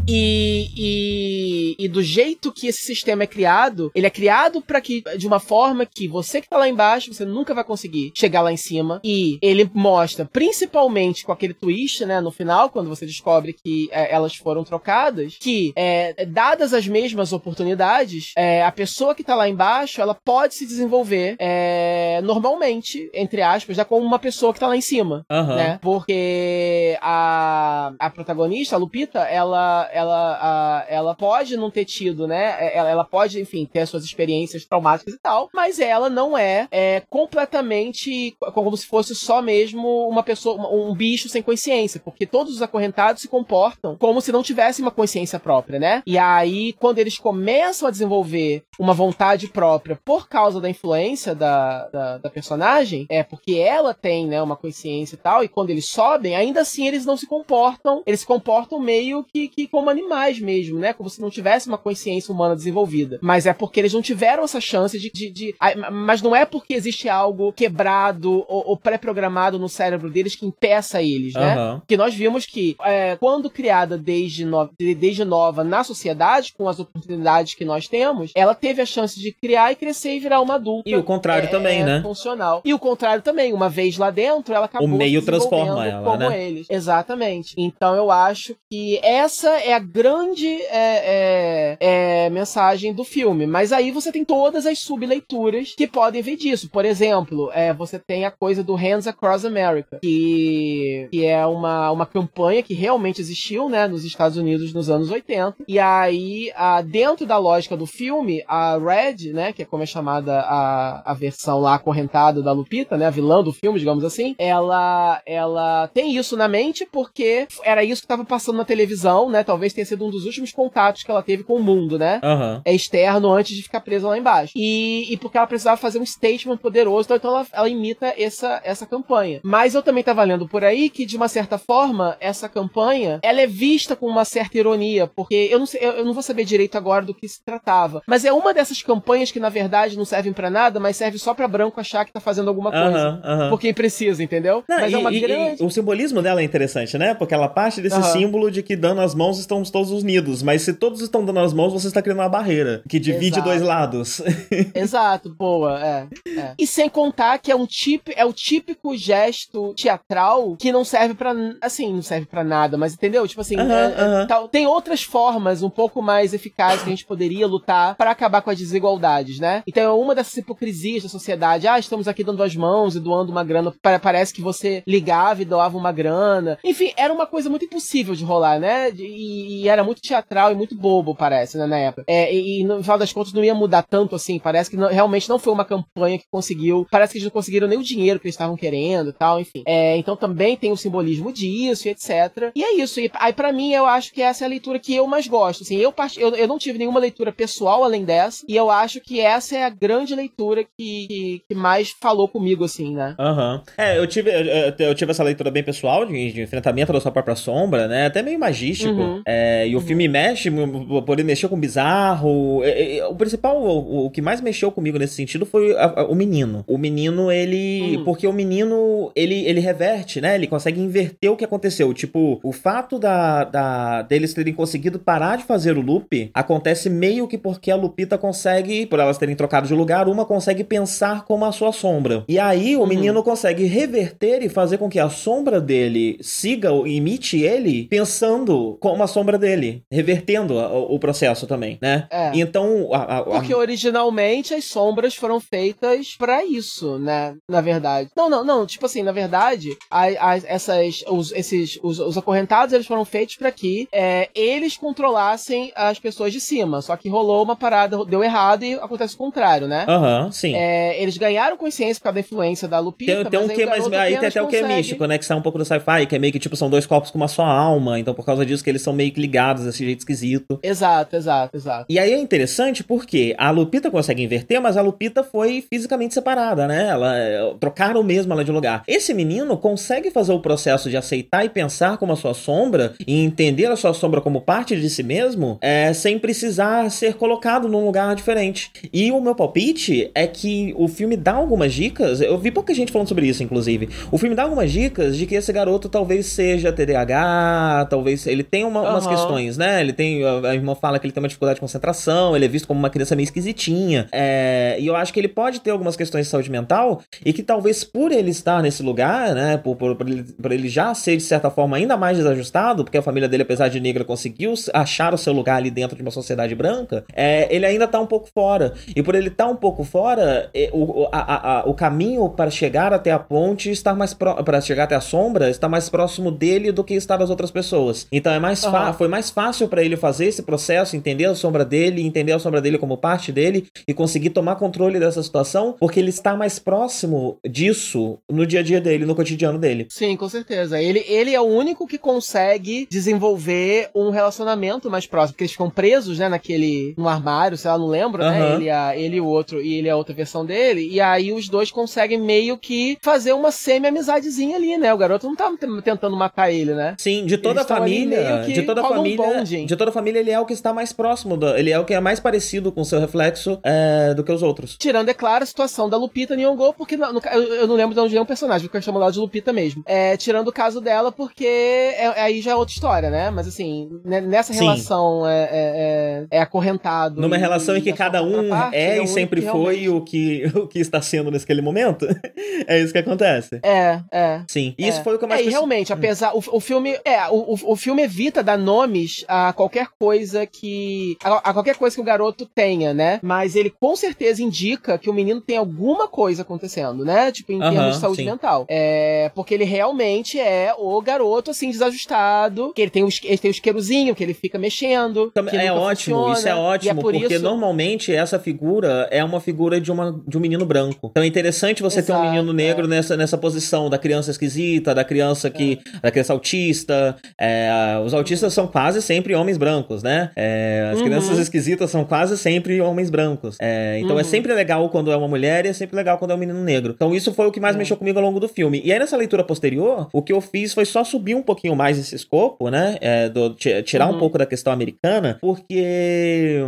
E, e, e, do jeito que esse sistema é criado, ele é criado para que de uma forma que você que tá lá embaixo, você nunca vai conseguir chegar lá em cima. E ele mostra, principalmente com aquele twist, né, no final, quando você descobre que é, elas foram trocadas, que é, dadas as mesmas oportunidades, é, a pessoa que tá lá embaixo, ela pode se desenvolver é, normalmente, entre aspas, já como uma pessoa que tá lá em cima, uhum. né? Porque a, a protagonista, a Lupita, ela ela, a, ela pode não ter tido, né? É, ela, ela pode, enfim, ter suas experiências traumáticas e tal, mas ela não é, é completamente como se fosse só mesmo uma pessoa, um bicho sem consciência, porque todos os acorrentados se comportam como se não tivessem uma consciência própria, né? E aí, quando eles começam a desenvolver uma vontade própria por causa da influência da, da, da personagem, é porque ela tem, né, uma consciência e tal, e quando eles sobem, ainda assim eles não se comportam, eles se comportam meio que, que como animais mesmo, né? Como se não tivesse uma consciência humana desenvolvida. Mas é porque eles não tiveram essa chance de. de, de mas não é porque existe algo quebrado ou, ou pré-programado no cérebro deles que impeça eles, né? Uhum. Que nós vimos que é, quando criada desde, no, desde nova na sociedade, com as oportunidades que nós temos, ela teve a chance de criar e crescer e virar uma adulta. E o contrário é, também, né? Funcional. E o contrário também. Uma vez lá dentro, ela acabou. O meio transforma ela, como né? eles. Exatamente. Então eu acho que essa é a grande é, é, é, mensagem do filme. Mas aí você tem todas as subleituras que podem vir disso. Por exemplo, é, você tem a coisa do Hands Across America, que, que é uma, uma campanha que realmente existiu, né, nos Estados Unidos nos anos 80. E aí, a, dentro da lógica do filme, a Red, né, que é como é chamada a, a versão lá acorrentada da Lupita, né, a vilã do filme, digamos assim, ela, ela tem isso na mente porque era isso que estava passando na televisão, né, talvez tenha sido um dos últimos contatos que ela teve com o mundo, né, uhum. é externo antes de ficar presa lá embaixo. E, e porque ela precisava fazer um statement poderoso, então ela, ela imita essa, essa campanha. Mas eu também tava lendo por aí que, de uma certa forma, essa campanha, ela é vista com uma certa ironia, porque eu não sei, eu, eu não vou saber direito agora do que se tratava, mas é uma dessas campanhas que, na verdade, não servem para nada, mas serve só para branco achar que tá fazendo alguma coisa. Uh -huh, uh -huh. Por quem precisa, entendeu? Não, mas e, é uma e, grande... E o simbolismo dela é interessante, né? Porque ela parte desse símbolo de que dando as mãos estamos todos unidos, mas se todos estão dando as mãos, você está criando uma barreira que divide Exato. dois lados. [LAUGHS] Exato, boa, é, é. E sem contar que é um tipo, é o típico gesto teatral que não serve para assim, não serve para nada, mas entendeu? Tipo assim, é, é, tal, tem outras formas um pouco mais eficazes que a gente poderia lutar para acabar com as desigualdades, né? Então é uma dessas hipocrisias da sociedade. Ah, estamos aqui dando as mãos e doando uma grana. Parece que você ligava e doava uma grana. Enfim, era uma coisa muito impossível de rolar, né? E, e era muito teatral e muito bobo, parece, né, na época. É, e, e no final das contas não ia mudar tanto assim. Parece que não, realmente não foi uma campanha que conseguiu. Parece que eles não conseguiram nem o dinheiro que eles estavam querendo e tal, enfim. É, então também tem o simbolismo disso e etc. E é isso. E aí, para mim, eu acho que essa é a leitura que eu mais gosto. Assim, eu, eu, eu não tive nenhuma leitura pessoal além dessa. E eu acho que essa é a grande leitura que, que, que mais falou comigo, assim, né? Aham. Uhum. É, eu tive, eu, eu, tive essa leitura bem pessoal de, de, enfrentamento da sua própria sombra, né? Até meio magístico. Uhum. É, e o uhum. filme mexe, por ele mexeu com bizarro. É, é, o principal, o, o, que mais mexeu comigo nesse sentido foi a, a, o menino. O menino, ele. Uhum. Porque o menino, ele, ele reverte, né? Ele consegue inverter o que aconteceu. Tipo, o fato da, da, deles terem conseguido parar de fazer o loop acontece meio que porque a Lupita consegue, por elas terem trocado de lugar, uma consegue pensar como a sua sombra. E aí o uhum. menino consegue reverter e fazer com que a sombra dele siga ou imite ele pensando como a sombra dele, revertendo o, o processo também, né? É. Então, a, a, porque originalmente as sombras foram feitas para isso, né? Na verdade. Não, não, não. Tipo assim, na verdade, a, a, essas, os, esses, os, os acorrentados eles foram feitos para que é, eles controlassem as pessoas de cima. Só que rolou uma parada, deu errado e acontece o contrário, né? Aham, uhum, sim. É, eles ganharam consciência por causa da influência da Lupita. Tem, tem um que mais. Aí tem até o que é místico, né? Que sai um pouco do sci-fi, que é meio que tipo, são dois corpos com uma só alma. Então, por causa disso, que eles são meio que ligados desse jeito esquisito. Exato, exato, exato. E aí é interessante porque a Lupita consegue inverter, mas a Lupita foi fisicamente separada, né? Ela eh, trocaram mesmo ela de lugar. Esse menino consegue fazer o processo de aceitar e pensar como a sua sombra e entender a sua sombra como parte de si mesmo, é, sem precisar ser colocado num lugar diferente. E o meu palpite é que o filme dá algumas dicas. Eu vi pouca gente falando sobre isso, inclusive. O filme dá algumas dicas de que esse garoto talvez seja TDAH, talvez ele tenha uma, uhum. umas questões, né? Ele tem. A irmã fala que ele tem uma dificuldade de concentração, ele é visto como uma criança meio esquisitinha. É, e eu acho que ele pode ter algumas questões de saúde mental e que talvez por ele estar nesse lugar, né? Por, por, por, ele, por ele já ser, de certa forma, ainda mais desajustado, porque a família dele, apesar de negra, conseguiu achar o seu lugar ali dentro de uma sociedade branca, é, ele ainda tá um pouco fora. E por ele estar tá um pouco fora, é, o, a, a, o caminho para chegar até a ponte estar mais para chegar até a sombra está mais próximo dele do que está das outras pessoas. Então é mais uhum. Foi mais fácil para ele fazer esse processo, entender a sombra dele, entender a sombra dele como parte dele e conseguir tomar controle dessa situação, porque ele está mais próximo disso no dia a dia dele, no cotidiano dele. Sim, com certeza. Ele, ele é o único que consegue desenvolver um relacionamento mais próximo, porque eles ficam presos, né, naquele no armário, sei lá, não lembro, uhum. né? Ele, a, ele e o outro e ele é a outra versão dele, e aí os dois conseguem meio que fazer uma semi-amizadezinha ali, né? O garoto não tá tentando matar ele, né? Sim, de toda Eles a família, que... de toda a família, um de toda a família, ele é o que está mais próximo, do, ele é o que é mais parecido com o seu reflexo é, do que os outros. Tirando, é claro, a situação da Lupita Nyong'o, porque no, no, eu, eu, não lembro de onde é um personagem, porque eu chamo ela de Lupita mesmo. É, tirando o caso dela, porque é, aí já é outra história, né? Mas assim, nessa relação é, é, é, acorrentado. Numa relação em que cada um parte, é, e sempre foi o que, [LAUGHS] o que está sendo naquele momento, [LAUGHS] é isso que acontece. É, é. Sim. Isso foi o que eu mais... É, e realmente, apesar... O, o filme... É, o, o filme evita dar nomes a qualquer coisa que... A, a qualquer coisa que o garoto tenha, né? Mas ele com certeza indica que o menino tem alguma coisa acontecendo, né? Tipo, em termos de saúde sim. mental. É, porque ele realmente é o garoto, assim, desajustado, que ele tem o, ele tem o isqueirozinho, que ele fica mexendo. é ótimo, funciona, isso é ótimo, é por porque isso... normalmente essa figura é uma figura de, uma, de um menino branco. Então é interessante você Exato, ter um menino negro é. nessa, nessa posição da criança esquisita, da criança que. É. da criança autista. É, os autistas são quase sempre homens brancos, né? É, as uhum. crianças esquisitas são quase sempre homens brancos. É, então é uhum. é sempre legal quando é uma mulher e é sempre legal quando é um menino negro. Então isso foi o que mais mexeu comigo ao longo do filme. E aí nessa leitura posterior, o que eu fiz foi só subir um pouquinho mais esse escopo, né? Do, tirar uhum. um pouco da questão americana, porque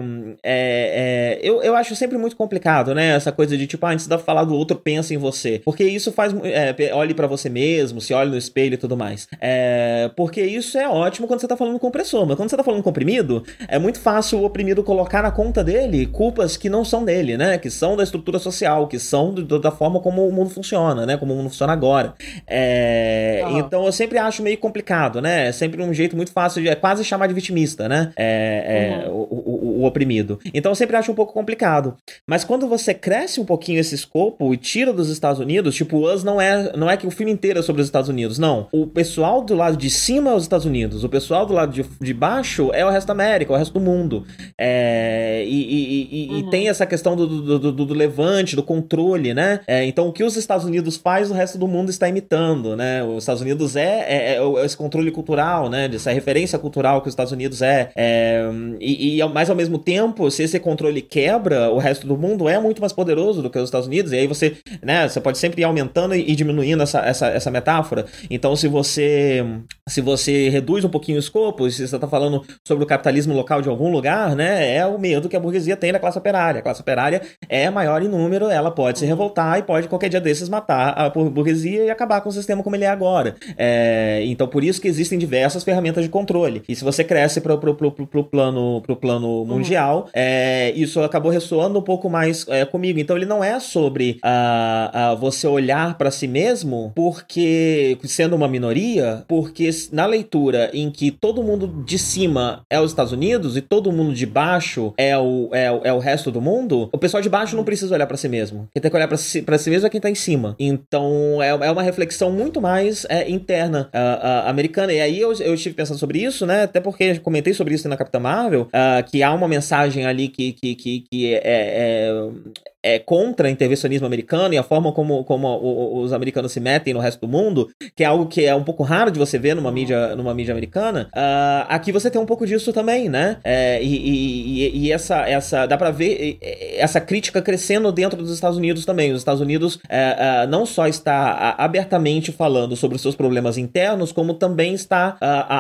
é, é, eu, eu acho sempre muito complicado, né? Essa coisa de tipo, ah, antes de falar do outro, pensa em você. Porque isso faz. É, olhe para você mesmo, se olhe no espelho e tudo mais. É, porque isso é ótimo quando você tá falando com opressor, mas quando você tá falando com oprimido, é muito fácil o oprimido colocar na conta dele culpas que não são dele, né? Que são da estrutura social, que são do, da forma como o mundo funciona, né? Como o mundo funciona agora. É, Então eu sempre acho meio complicado, né? É sempre um jeito muito fácil de. É quase chamar de vitimista, né? É, é uhum. o, o, o, oprimido. Então eu sempre acho um pouco complicado. Mas quando você cresce um pouquinho esse escopo e tira dos Estados Unidos, tipo, o Us não é, não é que o filme inteiro é sobre os Estados Unidos, não. O pessoal do lado de cima é os Estados Unidos, o pessoal do lado de, de baixo é o resto da América, o resto do mundo. É, e, e, e, uhum. e, tem essa questão do, do, do, do levante, do controle, né? É, então o que os Estados Unidos faz, o resto do mundo está imitando, né? Os Estados Unidos é, é, é, é esse controle cultural, né? Essa referência cultural que os Estados Unidos é. é e, e, mas ao mesmo tempo, se esse controle quebra, o resto do mundo é muito mais poderoso do que os Estados Unidos. E aí você, né, você pode sempre ir aumentando e, diminuindo essa, essa, essa metáfora. Então, se você se você reduz um pouquinho o escopo, se você está falando sobre o capitalismo local de algum lugar, né, é o medo que a burguesia tem da classe operária. A classe operária é maior em número, ela pode se revoltar e pode qualquer dia desses matar a burguesia e acabar com o sistema como ele é agora. É, então, por isso que existem diversas ferramentas de controle. E se você cresce para o plano, pro plano uhum. mundial, é, isso acabou ressoando um pouco mais é, comigo. Então, ele não é sobre uh, uh, você olhar para si mesmo porque sendo uma minoria, porque na leitura em que todo mundo de cima é os Estados Unidos e todo mundo de baixo é o, é, é o resto do mundo, o pessoal de baixo não precisa olhar para si mesmo. Quem tem que olhar para si, pra si mesmo é quem tá em cima. Então, é, é uma reflexão muito mais é, interna uh, americana. E aí eu, eu estive pensando sobre isso, né? Até porque comentei sobre isso na Capitã Marvel, que há uma mensagem ali que, que, que, que é, é, é contra o intervencionismo americano e a forma como, como os americanos se metem no resto do mundo, que é algo que é um pouco raro de você ver numa mídia, numa mídia americana, uh, aqui você tem um pouco disso também, né? É, e, e, e, essa, essa, dá pra ver essa crítica crescendo dentro dos Estados Unidos também. Os Estados Unidos uh, uh, não só está abertamente falando sobre os seus problemas internos, como também está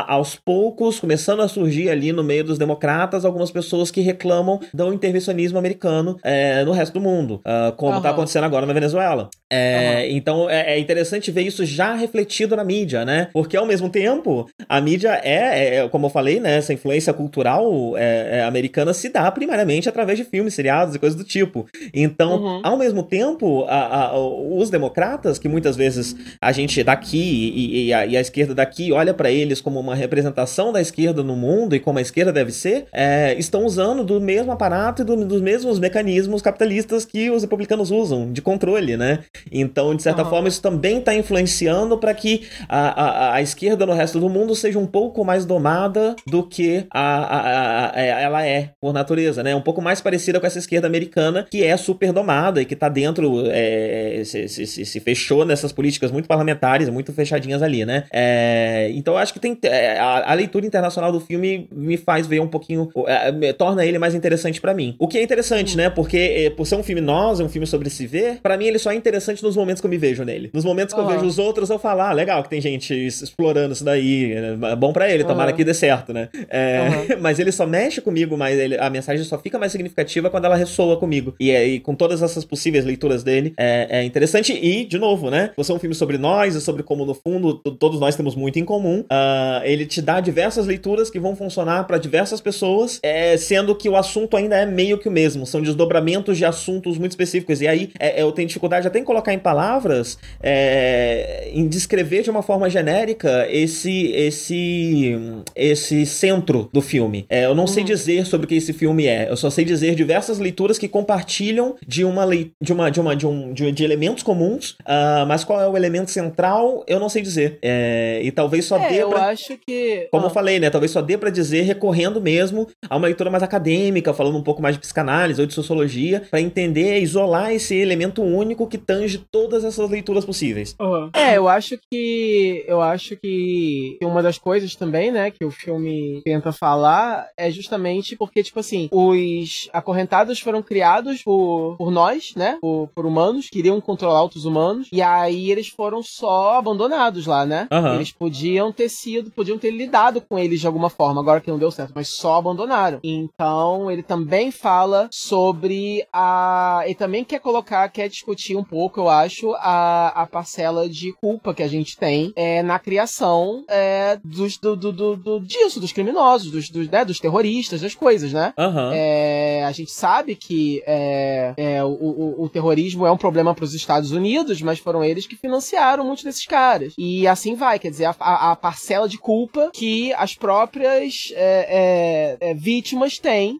aos poucos começando a surgir ali no meio dos democratas algumas pessoas que reclamam do intervencionismo americano no resto do mundo mundo, uh, como está acontecendo agora na Venezuela. É, uhum. Então é, é, interessante ver isso já refletido na mídia, né? Porque ao mesmo tempo, a mídia é, é como eu falei, né? Essa influência cultural é, é americana se dá primariamente através de filmes, seriados e coisas do tipo. Então, uhum. ao mesmo tempo, a, a, os democratas, que muitas vezes a gente daqui e, e, a, e a, esquerda daqui olha para eles como uma representação da esquerda no mundo e como a esquerda deve ser, é, estão usando do mesmo aparato e do, dos mesmos mecanismos capitalistas que os republicanos usam de controle, né? Então, de certa uhum. forma, isso também está influenciando para que a, a, a, esquerda no resto do mundo seja um pouco mais domada do que a, a, ela é por natureza, né? Um pouco mais parecida com essa esquerda americana que é super domada e que está dentro, é, se, se, se, fechou nessas políticas muito parlamentares, muito fechadinhas ali, né? É, então, eu acho que tem é, a, leitura internacional do filme me faz ver um pouquinho, é, torna ele mais interessante para mim. O que é interessante, uhum. né? Porque é, por ser um filme filme Nós, é um filme sobre se ver, para mim ele só é interessante nos momentos que eu me vejo nele. Nos momentos que uhum. eu vejo os outros, eu falo, ah, legal que tem gente explorando isso daí, é bom para ele, tomara uhum. que dê certo, né? É, uhum. [LAUGHS] Mas ele só mexe comigo, mas ele, a mensagem só fica mais significativa quando ela ressoa comigo. E, e com todas essas possíveis leituras dele, é, é, interessante. E, de novo, né? Você é um filme sobre nós e sobre como, no fundo, todos nós temos muito em comum. Uh, ele te dá diversas leituras que vão funcionar para diversas pessoas, é, sendo que o assunto ainda é meio que o mesmo. São desdobramentos de assuntos muito específicos. E aí é, eu tenho dificuldade até em colocar em palavras, é, em descrever de uma forma genérica esse, esse, esse centro do filme. É, eu não uhum. sei dizer sobre o que esse filme é. Eu só sei dizer diversas leituras que compartilham de uma de uma de uma de, um, de, de elementos comuns, uh, mas qual é o elemento central, eu não sei dizer. É, e talvez só é, dê eu pra, acho que como ah. eu falei, né, talvez só dê para dizer recorrendo mesmo a uma leitura mais acadêmica, falando um pouco mais de psicanálise ou de sociologia, para entender, isolar esse elemento único que tange todas essas leituras possíveis. Uhum. É, eu acho que eu acho que uma das coisas também, né, que o filme tenta falar é justamente porque tipo assim, os acorrentados foram criados por, por nós, né, por, por humanos, queriam controlar outros humanos, e aí eles foram só abandonados lá, né? Uhum. Eles podiam ter sido, podiam ter lidado com eles de alguma forma, agora que não deu certo, mas só abandonaram. Então, ele também fala sobre a. Ele também quer colocar, quer discutir um pouco, eu acho, a, a parcela de culpa que a gente tem é, na criação é, dos, do, do, do, do, disso, dos criminosos, dos, dos, né, dos terroristas, das coisas, né? Uhum. É, a gente sabe que é, é, o, o, o terrorismo é um problema para os Estados Unidos, mas foram eles que financiaram muitos desses caras. E assim vai, quer dizer, a, a, parcela de culpa que as próprias é, vítimas têm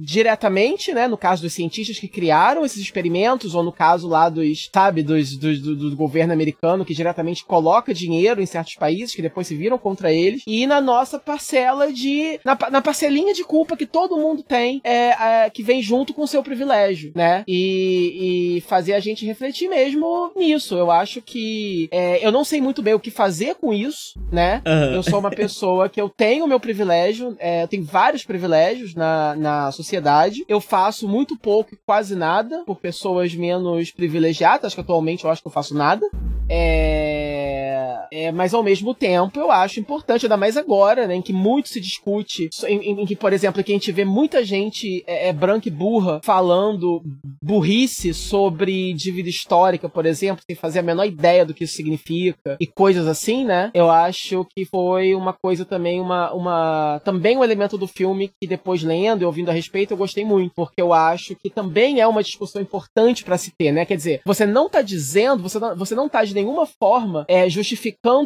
diretamente, né? No caso dos cientistas que criaram esses experimentos, ou no caso lá dos, sabe, dos, dos do, do, governo americano que diretamente coloca dinheiro em certos países que depois se viram contra eles, e na nossa parcela de. na, na parcelinha de culpa que todo mundo tem, é, que vem junto com o seu privilégio, né? E, e fazer a gente refletir mesmo nisso. Eu acho que. É, eu não sei muito bem o que fazer com isso, né? Uhum. Eu sou uma pessoa que eu tenho o meu privilégio, é, eu tenho vários privilégios na, na sociedade. Eu faço muito pouco e quase nada por pessoas menos privilegiadas. Que atualmente eu acho que eu faço nada. É, é, mas ao mesmo tempo eu acho importante, ainda mais agora, né, em que muito se discute, em, em, que, por exemplo, que a gente vê muita gente é, é, branca e burra falando burrice sobre dívida histórica, por exemplo, sem fazer a menor ideia do que isso significa e coisas assim, né? Eu acho que foi uma coisa também, uma, uma também um elemento do filme que depois lendo e ouvindo a respeito eu gostei muito, porque eu acho que também é uma discussão importante para se ter, né? Quer dizer, você não tá dizendo, você não, você não tá de nenhuma forma é, justificando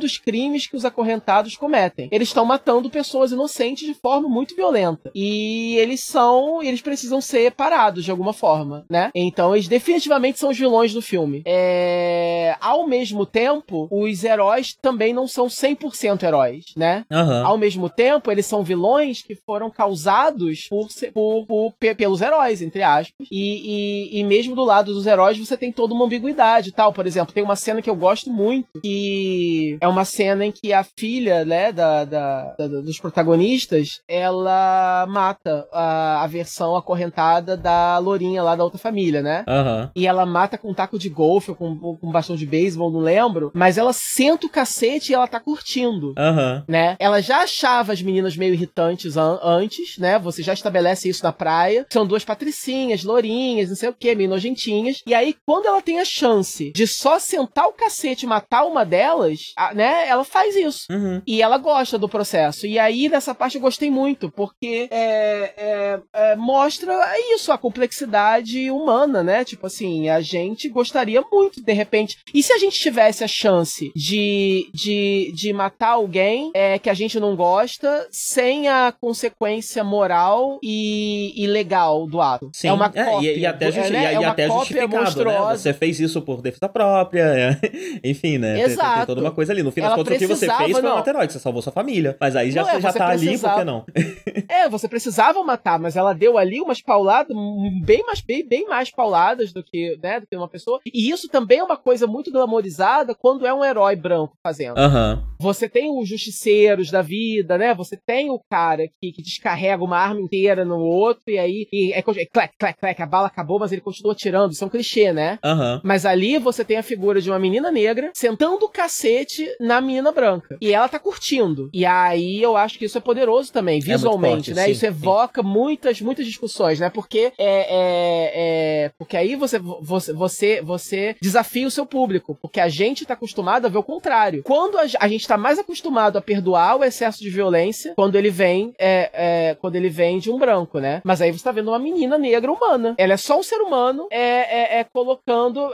os crimes que os acorrentados cometem. Eles estão matando pessoas inocentes de forma muito violenta. E eles são, eles precisam ser parados de alguma forma, né? Então eles definitivamente são os vilões do filme. É... Ao mesmo tempo, os heróis também não são 100% heróis, né? Uhum. Ao mesmo tempo, eles são vilões que foram causados por, por, por pelos heróis, entre aspas. E, e, e mesmo do lado dos heróis, você tem toda uma ambiguidade tal. Por exemplo, tem uma cena que eu gosto muito, que é uma cena em que a filha, né, da, da, da dos protagonistas, ela mata a, a, versão acorrentada da lourinha lá da outra família, né? Uhum. E ela mata com um taco de golfe ou com, com um bastão de beisebol, não lembro, mas ela senta o cacete e ela tá curtindo, uhum. né? Ela já achava as meninas meio irritantes an antes, né? Você já estabelece isso na praia. São duas patricinhas, lourinhas, não sei o que, meio nojentinhas. E aí, quando ela tem a chance de só sentar o cacete e matar uma delas, né? Ela faz isso. Uhum. E ela gosta do processo. E aí, nessa parte, eu gostei muito, porque é, é, é, mostra isso, a complexidade humana, né? Tipo assim, a gente gostaria muito, de repente. E se a gente tivesse a chance de, de, de matar alguém é, que a gente não gosta, sem a consequência moral e, e legal do ato? Sim. É uma cópia. É, e, e, até, justi né? e, é até justificado, né? Você fez isso por defesa própria, é. [LAUGHS] enfim, né? Exato. Tem, tem, toda uma coisa ali. No fim das contas, o que você fez foi matar herói, você salvou sua família. Mas aí já, não, é, você já tá precisava... ali, por que não? [LAUGHS] é, você precisava matar, mas ela deu ali umas pauladas, bem mais, bem, bem mais pauladas do que, né, do que uma pessoa. E isso também é uma coisa muito glamorizada quando é um herói branco fazendo. Uhum. Você tem os justiceiros da vida, né? Você tem o cara que, que descarrega uma arma inteira no outro e aí e é, é clac, clac, clac, a bala acabou, mas ele continua tirando. Isso é um clichê, né? Uhum. Mas ali você tem a figura de uma menina negra sentando o cacete na menina branca. E ela tá curtindo. E aí eu acho que isso é poderoso também, é visualmente, é forte, né? Sim, isso evoca sim. muitas, muitas discussões, né? Porque é, é, é, porque aí você, você, você, você desafia o seu público, porque a gente tá acostumado a ver o contrário. Quando a, a gente tá mais acostumado a perdoar o excesso de violência, quando ele vem, é, quando ele vem de um branco, né? Mas aí você tá vendo uma menina negra humana. Ela é só um ser humano, é, colocando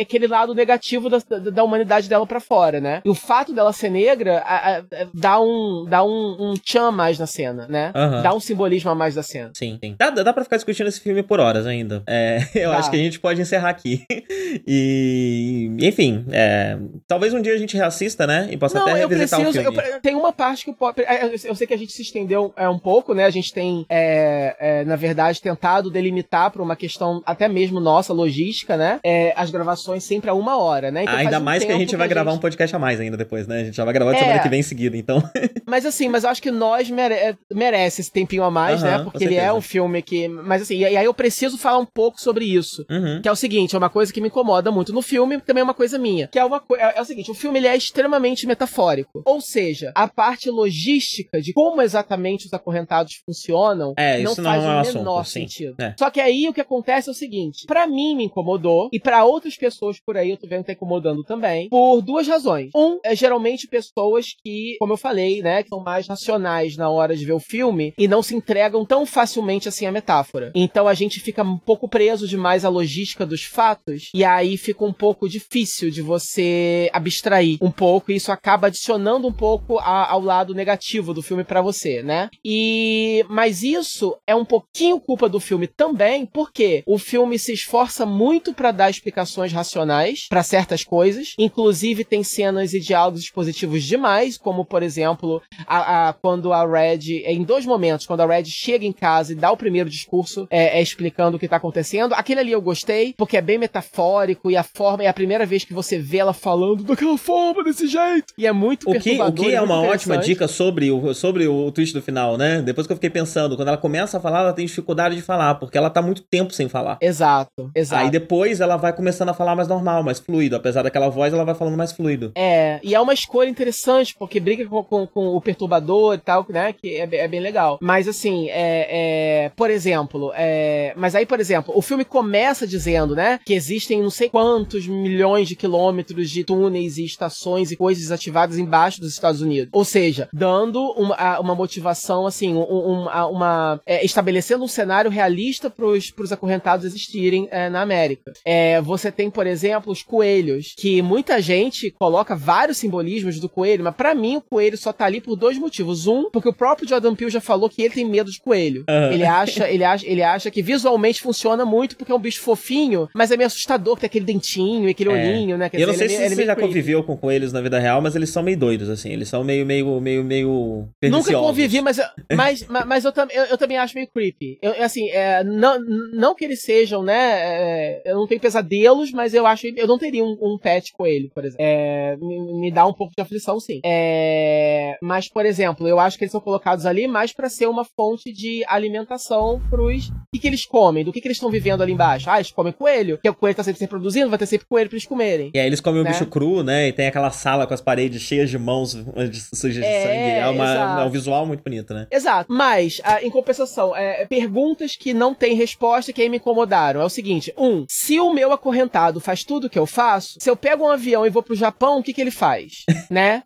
aquele lado negativo da, da humanidade dela para fora, né? E o fato dela ser negra a, a, dá um dá um, um tchan mais na cena, né? Uhum. Dá um simbolismo a mais da cena. Sim, sim. Dá, dá pra ficar discutindo esse filme por horas ainda. É, [LAUGHS] eu acho que a gente pode encerrar aqui. [LAUGHS] e, enfim, é, talvez um dia a gente reassista, né? E possa Não, até revisitar preciso, o filme. Eu, tem uma parte que eu, eu sei que a gente se estendeu é, um pouco, né? A gente tem, é, é, na verdade, tentado delimitar para uma questão até mesmo nossa, logística, né? É, as gravações sempre a uma hora, né? Então, ainda um mais que a gente vai gravar gente... um podcast a mais ainda depois, né? A gente já vai gravar de semana é. que vem em seguida, então. [LAUGHS] mas assim, mas eu acho que nós mere é, merece esse tempinho a mais, né? Porque ele é um filme que. Mas assim, e aí eu preciso falar um pouco sobre isso. Uhum. Que é o seguinte, é uma coisa que me incomoda muito no filme, também é uma coisa minha. Que é uma é, é o seguinte, o filme ele é extremamente metafórico. Ou seja, a parte logística de como exatamente os acorrentados funcionam é, não faz não é o menor assunto, sentido. É. Só que aí o que acontece é o seguinte: para mim me incomodou, e para outras pessoas por aí eu tô vendo que tá incomodando também, por duas razões. Um, é geralmente pessoas que, como eu falei, né, que são mais racionais na hora de ver o filme e não se entregam tão facilmente assim à metáfora. Então a gente fica um pouco preso demais à logística dos fatos, e aí fica um pouco difícil de você abstrair um pouco, e isso acaba adicionando um pouco a, ao lado negativo do filme para você, né? E mas isso é um pouquinho culpa do filme também, porque o filme se esforça muito para dar explicações racionais para certas coisas, inclusive tem cenas e diálogos expositivos demais, como por exemplo, a, a, quando a Red, em dois momentos, quando a Red chega em casa e dá o primeiro discurso é, é explicando o que tá acontecendo, aquele ali eu gostei, porque é bem metafórico e a forma é a primeira vez que você vê ela falando daquela forma, desse jeito. E é muito o que, o que é uma ótima dica sobre o, sobre o twist do final, né? Depois que eu fiquei pensando, quando ela começa a falar, ela tem dificuldade de falar, porque ela tá muito tempo sem falar. Exato, exato. Aí depois ela vai começando a falar mais normal, mais fluido. Apesar daquela voz, ela vai falando mais fluido. É, e é uma escolha interessante, porque briga com, com, com o perturbador e tal, né? Que é, é bem legal. Mas assim, é, é por exemplo, é, mas aí, por exemplo, o filme começa dizendo, né? Que existem não sei quantos milhões de quilômetros de túneis e estações e coisas desativadas embaixo dos Estados Unidos. Ou seja, dando uma, uma motivação, assim, um, uma, uma é, estabelecendo um cenário realista para os acorrentados existirem é, na América. É, você tem, por exemplo, os coelhos, que muita gente coloca vários simbolismos do coelho, mas para mim o coelho só tá ali por dois motivos. Um, porque o próprio Jordan Peele já falou que ele tem medo de coelho. Uhum. Ele acha, ele acha, ele acha que visualmente funciona muito porque é um bicho fofinho, mas é meio assustador que tem aquele dentinho e aquele é. olhinho, né? Quer eu dizer, não sei se é, você já creepy. conviveu com coelhos na vida real, mas eles são meio doidos, assim. Eles são meio, meio, meio, meio. Nunca convivi, mas, [LAUGHS] mas, mas, mas eu, eu, eu, também acho meio creepy. Eu, assim, é, não, não que eles sejam, né? É, eu não tenho pesadelos, mas eu acho. Eu não teria um, um pet coelho, por exemplo. É, me, me, dá um pouco de aflição, sim. É, mas, por exemplo, eu acho que eles são colocados ali mais para ser uma fonte de alimentação pros. O que, que eles comem? Do que, que eles estão vivendo ali embaixo? Ah, eles comem coelho, que o coelho tá sempre se reproduzindo, vai ter sempre coelho pra eles comerem. E aí eles comem né? o bicho cru, né? E tem aquela sala com as paredes cheias de mãos de suja de é, sangue. É, uma, é um visual muito bonito, né? Exato. Mas, a, em compensação, é, perguntas que não tem resposta que aí me incomodaram. É o seguinte: um, se o meu acorrentado faz tudo o que eu faço, se eu pego um avião e vou pro Japão, o que, que ele faz? [LAUGHS] né?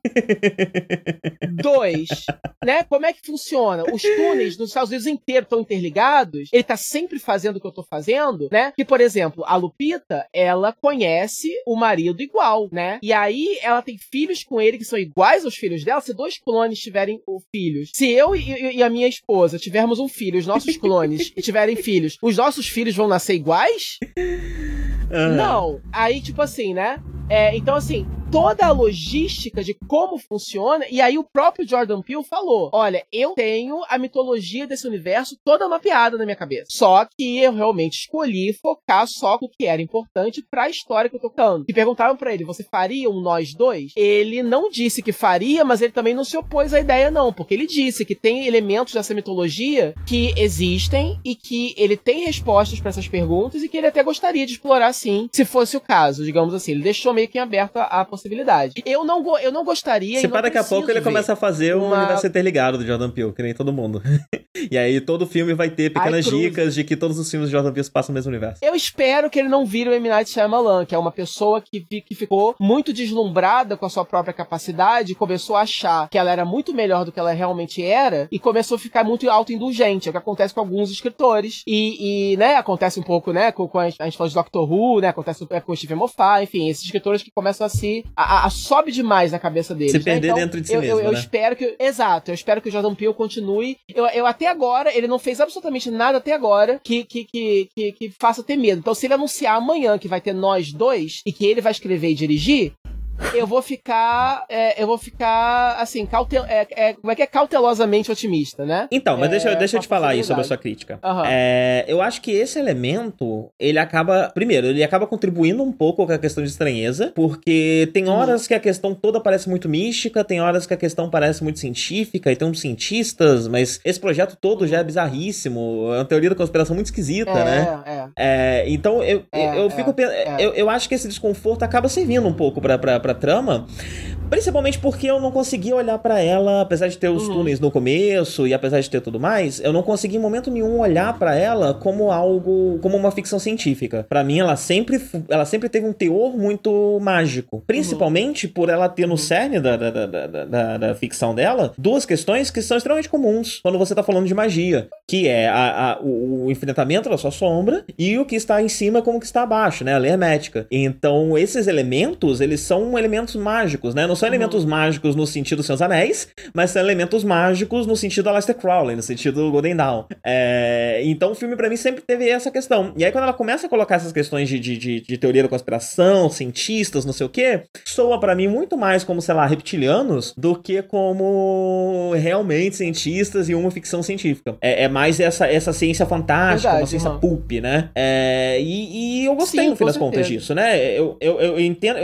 Dois, né? Como é que funciona? Os túneis nos Estados Unidos inteiros estão interligados, ele tá sempre fazendo o que eu tô fazendo, né? Que, por exemplo, a Lupita, ela conhece o marido igual, né? E aí ela tem filhos com ele que são iguais aos filhos dela. Se dois clones tiverem filhos, se eu e, e a minha esposa tivermos um filho, os nossos clones [LAUGHS] tiverem filhos, os nossos filhos vão nascer iguais? Uhum. Não. Aí, tipo assim, né? É, então, assim, toda a logística de como funciona, e aí o próprio Jordan Peele falou: olha, eu tenho a mitologia desse universo toda mapeada na minha cabeça. Só que eu realmente escolhi focar só no que era importante para a história que eu tô contando. E perguntaram para ele: você faria um nós dois? Ele não disse que faria, mas ele também não se opôs à ideia, não, porque ele disse que tem elementos dessa mitologia que existem e que ele tem respostas para essas perguntas e que ele até gostaria de explorar sim, se fosse o caso, digamos assim. Ele deixou meio que em aberto a, possibilidade possibilidade. Eu não, eu não gostaria. Se para daqui a pouco ele começa a fazer uma... um universo interligado do Jordan Peele, que nem todo mundo. [LAUGHS] e aí todo filme vai ter pequenas Ai, dicas de que todos os filmes de Jordan Peele passam no mesmo universo. Eu espero que ele não vire o M. Night Shyamalan, que é uma pessoa que, que ficou muito deslumbrada com a sua própria capacidade, começou a achar que ela era muito melhor do que ela realmente era e começou a ficar muito autoindulgente, é o que acontece com alguns escritores e, e né, acontece um pouco, né, com, com a, a gente falou de Doctor Who, né, acontece com o Stephen Moffat, enfim, esses escritores que começam a se a, a, sobe demais na cabeça deles. Se né? perder então, dentro de si eu, mesmo. Eu, eu né? espero que. Exato, eu espero que o Jordan Peele continue. Eu, eu até agora, ele não fez absolutamente nada até agora que, que, que, que, que faça ter medo. Então, se ele anunciar amanhã que vai ter nós dois e que ele vai escrever e dirigir, eu vou ficar. É, eu vou ficar, assim, cautel, é, é, como é que é cautelosamente otimista, né? Então, mas deixa, é, deixa eu te falar aí sobre a sua crítica. Uhum. eu acho que esse elemento, ele acaba. Primeiro, ele acaba contribuindo um pouco com a questão de estranheza, porque tem horas uhum. que a questão toda parece muito mística, tem horas que a questão parece muito científica, e tem uns cientistas, mas esse projeto todo já é bizarríssimo. É uma teoria da conspiração muito esquisita, né? É. é. então, eu, eu fico. Eu, eu acho que esse desconforto acaba servindo um pouco pra, pra pra trama. Principalmente porque eu não conseguia olhar para ela, apesar de ter os uhum. túneis no começo e apesar de ter tudo mais, eu não consegui em momento nenhum olhar para ela como algo, como uma ficção científica. Para mim, ela sempre, ela sempre teve um teor muito mágico. Principalmente uhum. por ela ter no uhum. cerne da, da, da, da, da ficção dela duas questões que são extremamente comuns quando você tá falando de magia, que é a, a, o, o enfrentamento da sua sombra e o que está em cima como que está abaixo, né? A lei hermética. Então, esses elementos, eles são elementos mágicos, né? Não são elementos uhum. mágicos no sentido Seus Anéis, mas são elementos mágicos no sentido Aleister Crowley, no sentido Golden Dawn. É, então o filme para mim sempre teve essa questão. E aí quando ela começa a colocar essas questões de, de, de, de teoria da conspiração, cientistas, não sei o que, soa para mim muito mais como, sei lá, reptilianos do que como realmente cientistas e uma ficção científica. É, é mais essa, essa ciência fantástica, Verdade, uma ciência irmão. pulp, né? É, e, e, eu gostei Sim, no fim das certeza. contas disso, né? Eu, eu, eu entendo.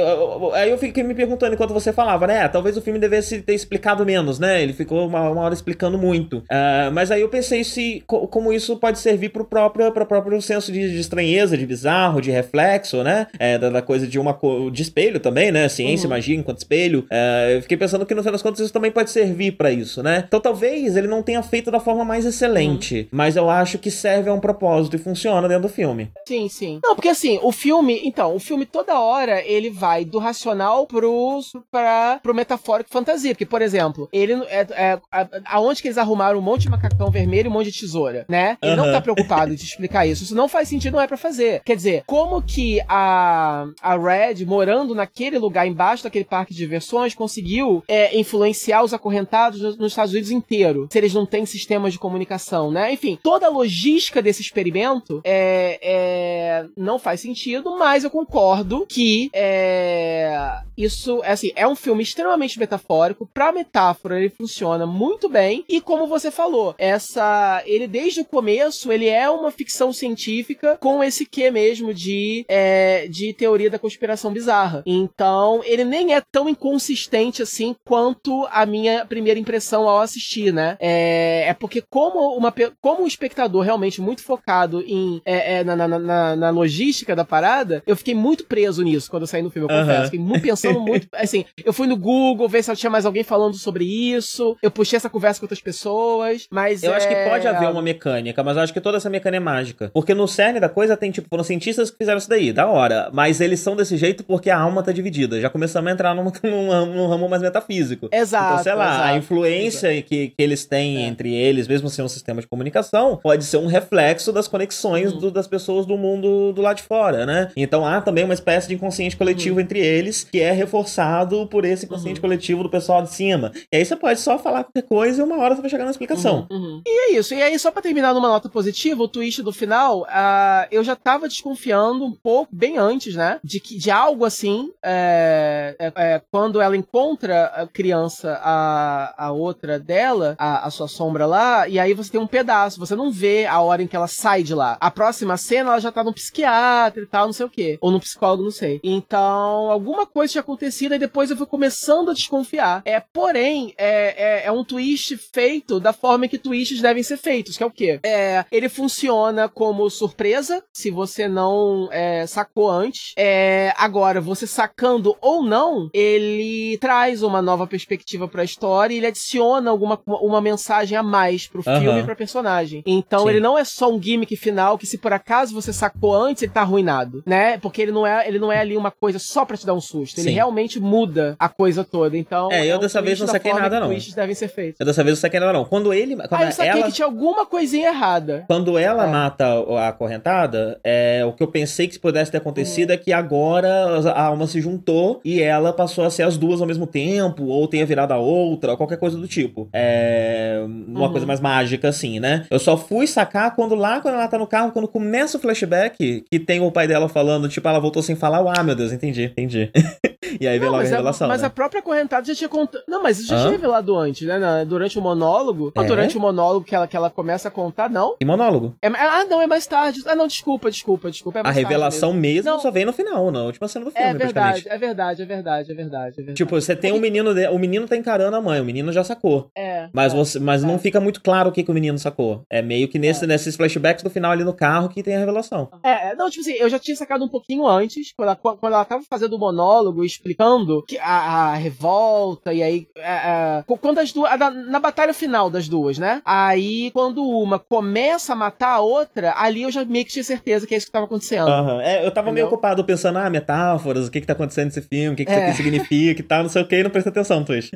aí eu fiquei me perguntando enquanto você falava, né? Talvez o filme devesse ter explicado menos, né? Ele ficou uma, uma hora explicando muito. Uh, mas aí eu pensei se como isso pode servir pro próprio, pro próprio senso de, de estranheza, de bizarro, de reflexo, né? É, da, da, coisa de uma de espelho também, né? Ciência uhum. magia enquanto espelho. Uh, eu fiquei pensando que no final das contas isso também pode servir para isso, né? Então talvez ele não tenha feito da forma mais excelente, uhum. mas eu acho que serve a um propósito e funciona dentro do filme. Sim, sim. Não, porque assim, o filme, então, o filme toda hora ele vai do racional pro, para pro metafórico fantasia. Porque, por exemplo, ele é, é, aonde que eles arrumaram um monte de macacão vermelho e um monte de tesoura, né? Ele uhum. não tá preocupado de explicar isso. Isso não faz sentido, não é para fazer. Quer dizer, como que a, a Red, morando naquele lugar embaixo daquele parque de diversões, conseguiu é, influenciar os acorrentados nos Estados Unidos inteiro? Se eles não têm sistemas de comunicação, né? Enfim, toda a logística desse experimento é, é, não faz sentido, mas eu concordo que é, that. Isso, é assim, é um filme extremamente metafórico. Pra metáfora, ele funciona muito bem. E como você falou, essa. Ele, desde o começo, ele é uma ficção científica com esse quê mesmo de, é, de teoria da conspiração bizarra. Então, ele nem é tão inconsistente assim quanto a minha primeira impressão ao assistir, né? É, é porque, como, uma, como um espectador realmente muito focado em, é, é, na, na, na, na, logística da parada, eu fiquei muito preso nisso quando eu saí no filme, eu confesso. Fiquei muito pensando [LAUGHS] muito. Assim, eu fui no Google ver se tinha mais alguém falando sobre isso. Eu puxei essa conversa com outras pessoas, mas. Eu é... acho que pode haver uma mecânica, mas eu acho que toda essa mecânica é mágica. Porque no cerne da coisa tem, tipo, foram cientistas que fizeram isso daí, da hora. Mas eles são desse jeito porque a alma tá dividida. Já começamos a entrar num, [LAUGHS] num, num ramo mais metafísico. Exato. Então, sei lá, exato, a influência que, que eles têm é. entre eles, mesmo sendo um sistema de comunicação, pode ser um reflexo das conexões do, das pessoas do mundo do lado de fora, né? Então há também uma espécie de inconsciente coletivo entre eles, que é reforçado por esse consciente uhum. coletivo do pessoal de cima. E aí você pode só falar qualquer coisa e uma hora você vai chegar na explicação. Uhum, uhum. E é isso. E aí, só pra terminar numa nota positiva, o twist do final, uh, eu já tava desconfiando um pouco, bem antes, né? De, que, de algo assim, é, é, é, quando ela encontra a criança, a, a outra dela, a, a sua sombra lá, e aí você tem um pedaço, você não vê a hora em que ela sai de lá. A próxima cena, ela já tá no psiquiatra e tal, não sei o quê. Ou no psicólogo, não sei. Então, alguma coisa tinha acontecido, e depois eu fui começando a desconfiar. É, porém, é, é, é um twist feito da forma que twists devem ser feitos, que é o quê? É, ele funciona como surpresa, se você não é, sacou antes. É, agora, você sacando ou não, ele traz uma nova perspectiva para a história e ele adiciona alguma uma mensagem a mais pro filme uhum. e pra personagem. Então, Sim. ele não é só um gimmick final que se por acaso você sacou antes, ele tá arruinado, né? Porque ele não é, ele não é ali uma coisa só para te dar um susto. Ele Sim. realmente muda a coisa toda. Então, é, eu é um dessa vez não saquei nada não. devem ser feitos. Eu dessa vez não saquei nada não. Quando ele, quando ah, eu saquei ela... que tinha alguma coisinha errada. Quando ela é. mata a acorrentada, é, o que eu pensei que pudesse ter acontecido hum. é que agora a alma se juntou e ela passou a ser as duas ao mesmo tempo, ou tenha virado a outra, qualquer coisa do tipo. É uma uhum. coisa mais mágica, assim, né? Eu só fui sacar quando lá, quando ela tá no carro, quando começa o flashback, que tem o pai dela falando, tipo, ela voltou sem falar, ah, meu Deus, entendi, entendi. [LAUGHS] e aí veio logo a revelação. A, mas né? a própria acorrentada já tinha contado. Não, mas isso já Hã? tinha revelado antes, né? Durante o monólogo. É? durante o monólogo que ela, que ela começa a contar, não? E monólogo? É, ah, não, é mais tarde. Ah, não, desculpa, desculpa, desculpa. É a revelação mesmo, mesmo só vem no final, na última cena do filme, é verdade, é verdade, é verdade, é verdade, é verdade. Tipo, você tem um menino, de... o menino tá encarando a mãe, o menino já sacou. É. Mas, é, você, mas é. não fica muito claro o que, que o menino sacou. É meio que nesse, é. nesses flashbacks do final ali no carro que tem a revelação. É, não, tipo assim, eu já tinha sacado um pouquinho antes, quando ela, quando ela tava fazendo o monólogo, explicando que a, a revolta, e aí. É, é, quando as duas. Na, na batalha final das duas, né? Aí, quando uma começa a matar a outra, ali eu já meio que tinha certeza que é isso que tava acontecendo. Uhum. É, eu tava Entendeu? meio ocupado pensando, ah, metáforas, o que que tá acontecendo nesse filme, o que que isso aqui significa e tal, não sei o que, e não presta atenção, Twitch.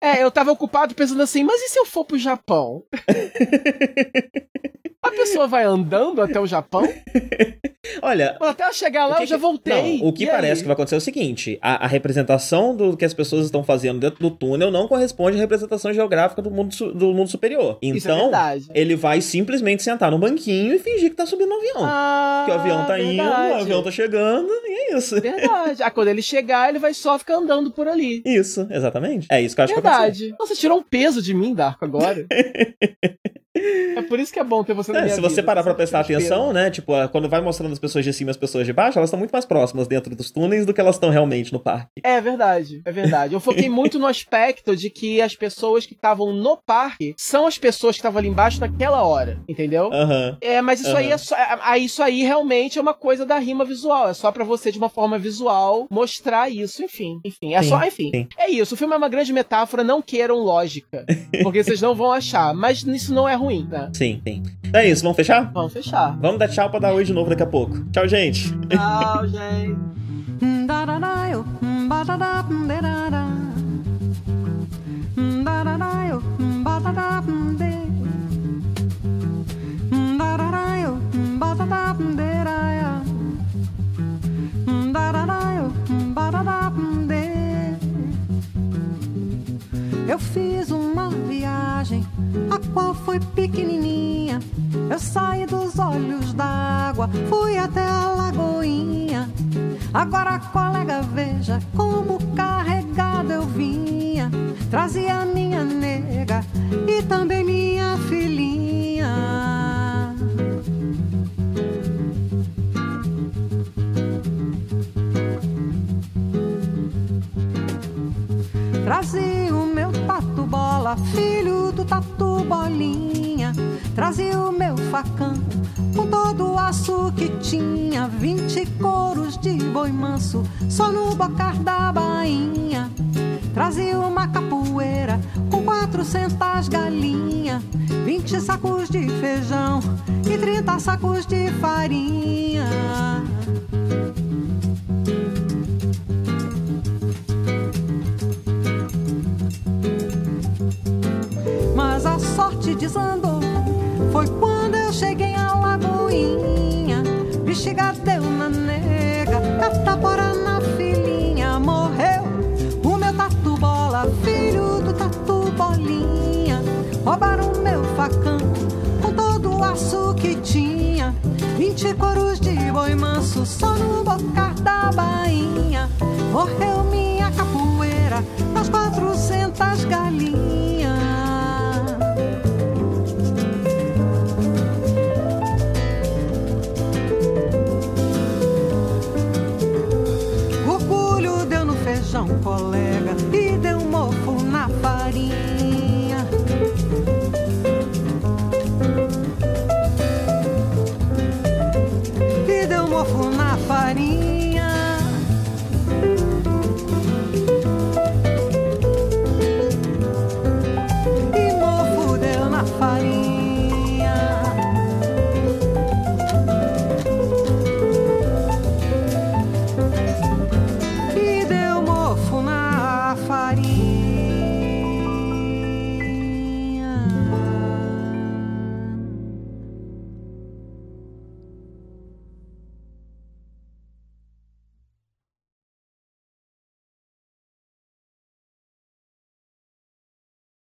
é, eu tava ocupado pensando assim, mas e se eu for pro Japão? [LAUGHS] A pessoa vai andando até o Japão? [LAUGHS] Olha. Até eu chegar lá, que, eu já voltei. Não, o que parece aí? que vai acontecer é o seguinte: a, a, representação do que as pessoas estão fazendo dentro do túnel não corresponde à representação geográfica do mundo, do mundo superior. É então, é ele vai simplesmente sentar no banquinho e fingir que tá subindo no avião. Ah, que o avião tá verdade. indo, o avião tá chegando, e é isso. Verdade. Ah, quando ele chegar, ele vai só ficar andando por ali. Isso, exatamente. É isso que eu acho verdade. que vai acontecer. Nossa, tirou um peso de mim, Darko, agora. [LAUGHS] É por isso que é bom ter você na é, Se você vida, parar pra prestar atenção, né? Tipo, quando vai mostrando as pessoas de cima e as pessoas de baixo, elas estão muito mais próximas dentro dos túneis do que elas estão realmente no parque. É verdade, é verdade. Eu foquei muito no aspecto de que as pessoas que estavam no parque são as pessoas que estavam ali embaixo naquela hora, entendeu? Uhum. É, mas isso uhum. aí é só. É, isso aí realmente é uma coisa da rima visual. É só para você, de uma forma visual, mostrar isso. Enfim, enfim. É sim, só, enfim. Sim. É isso. O filme é uma grande metáfora, não queiram lógica. Porque vocês não vão achar. Mas isso não é ruim, né? Sim, sim. Então é isso, vamos fechar? Vamos fechar. Vamos dar tchau pra dar oi de novo daqui a pouco. Tchau, gente. Tchau, [LAUGHS] gente.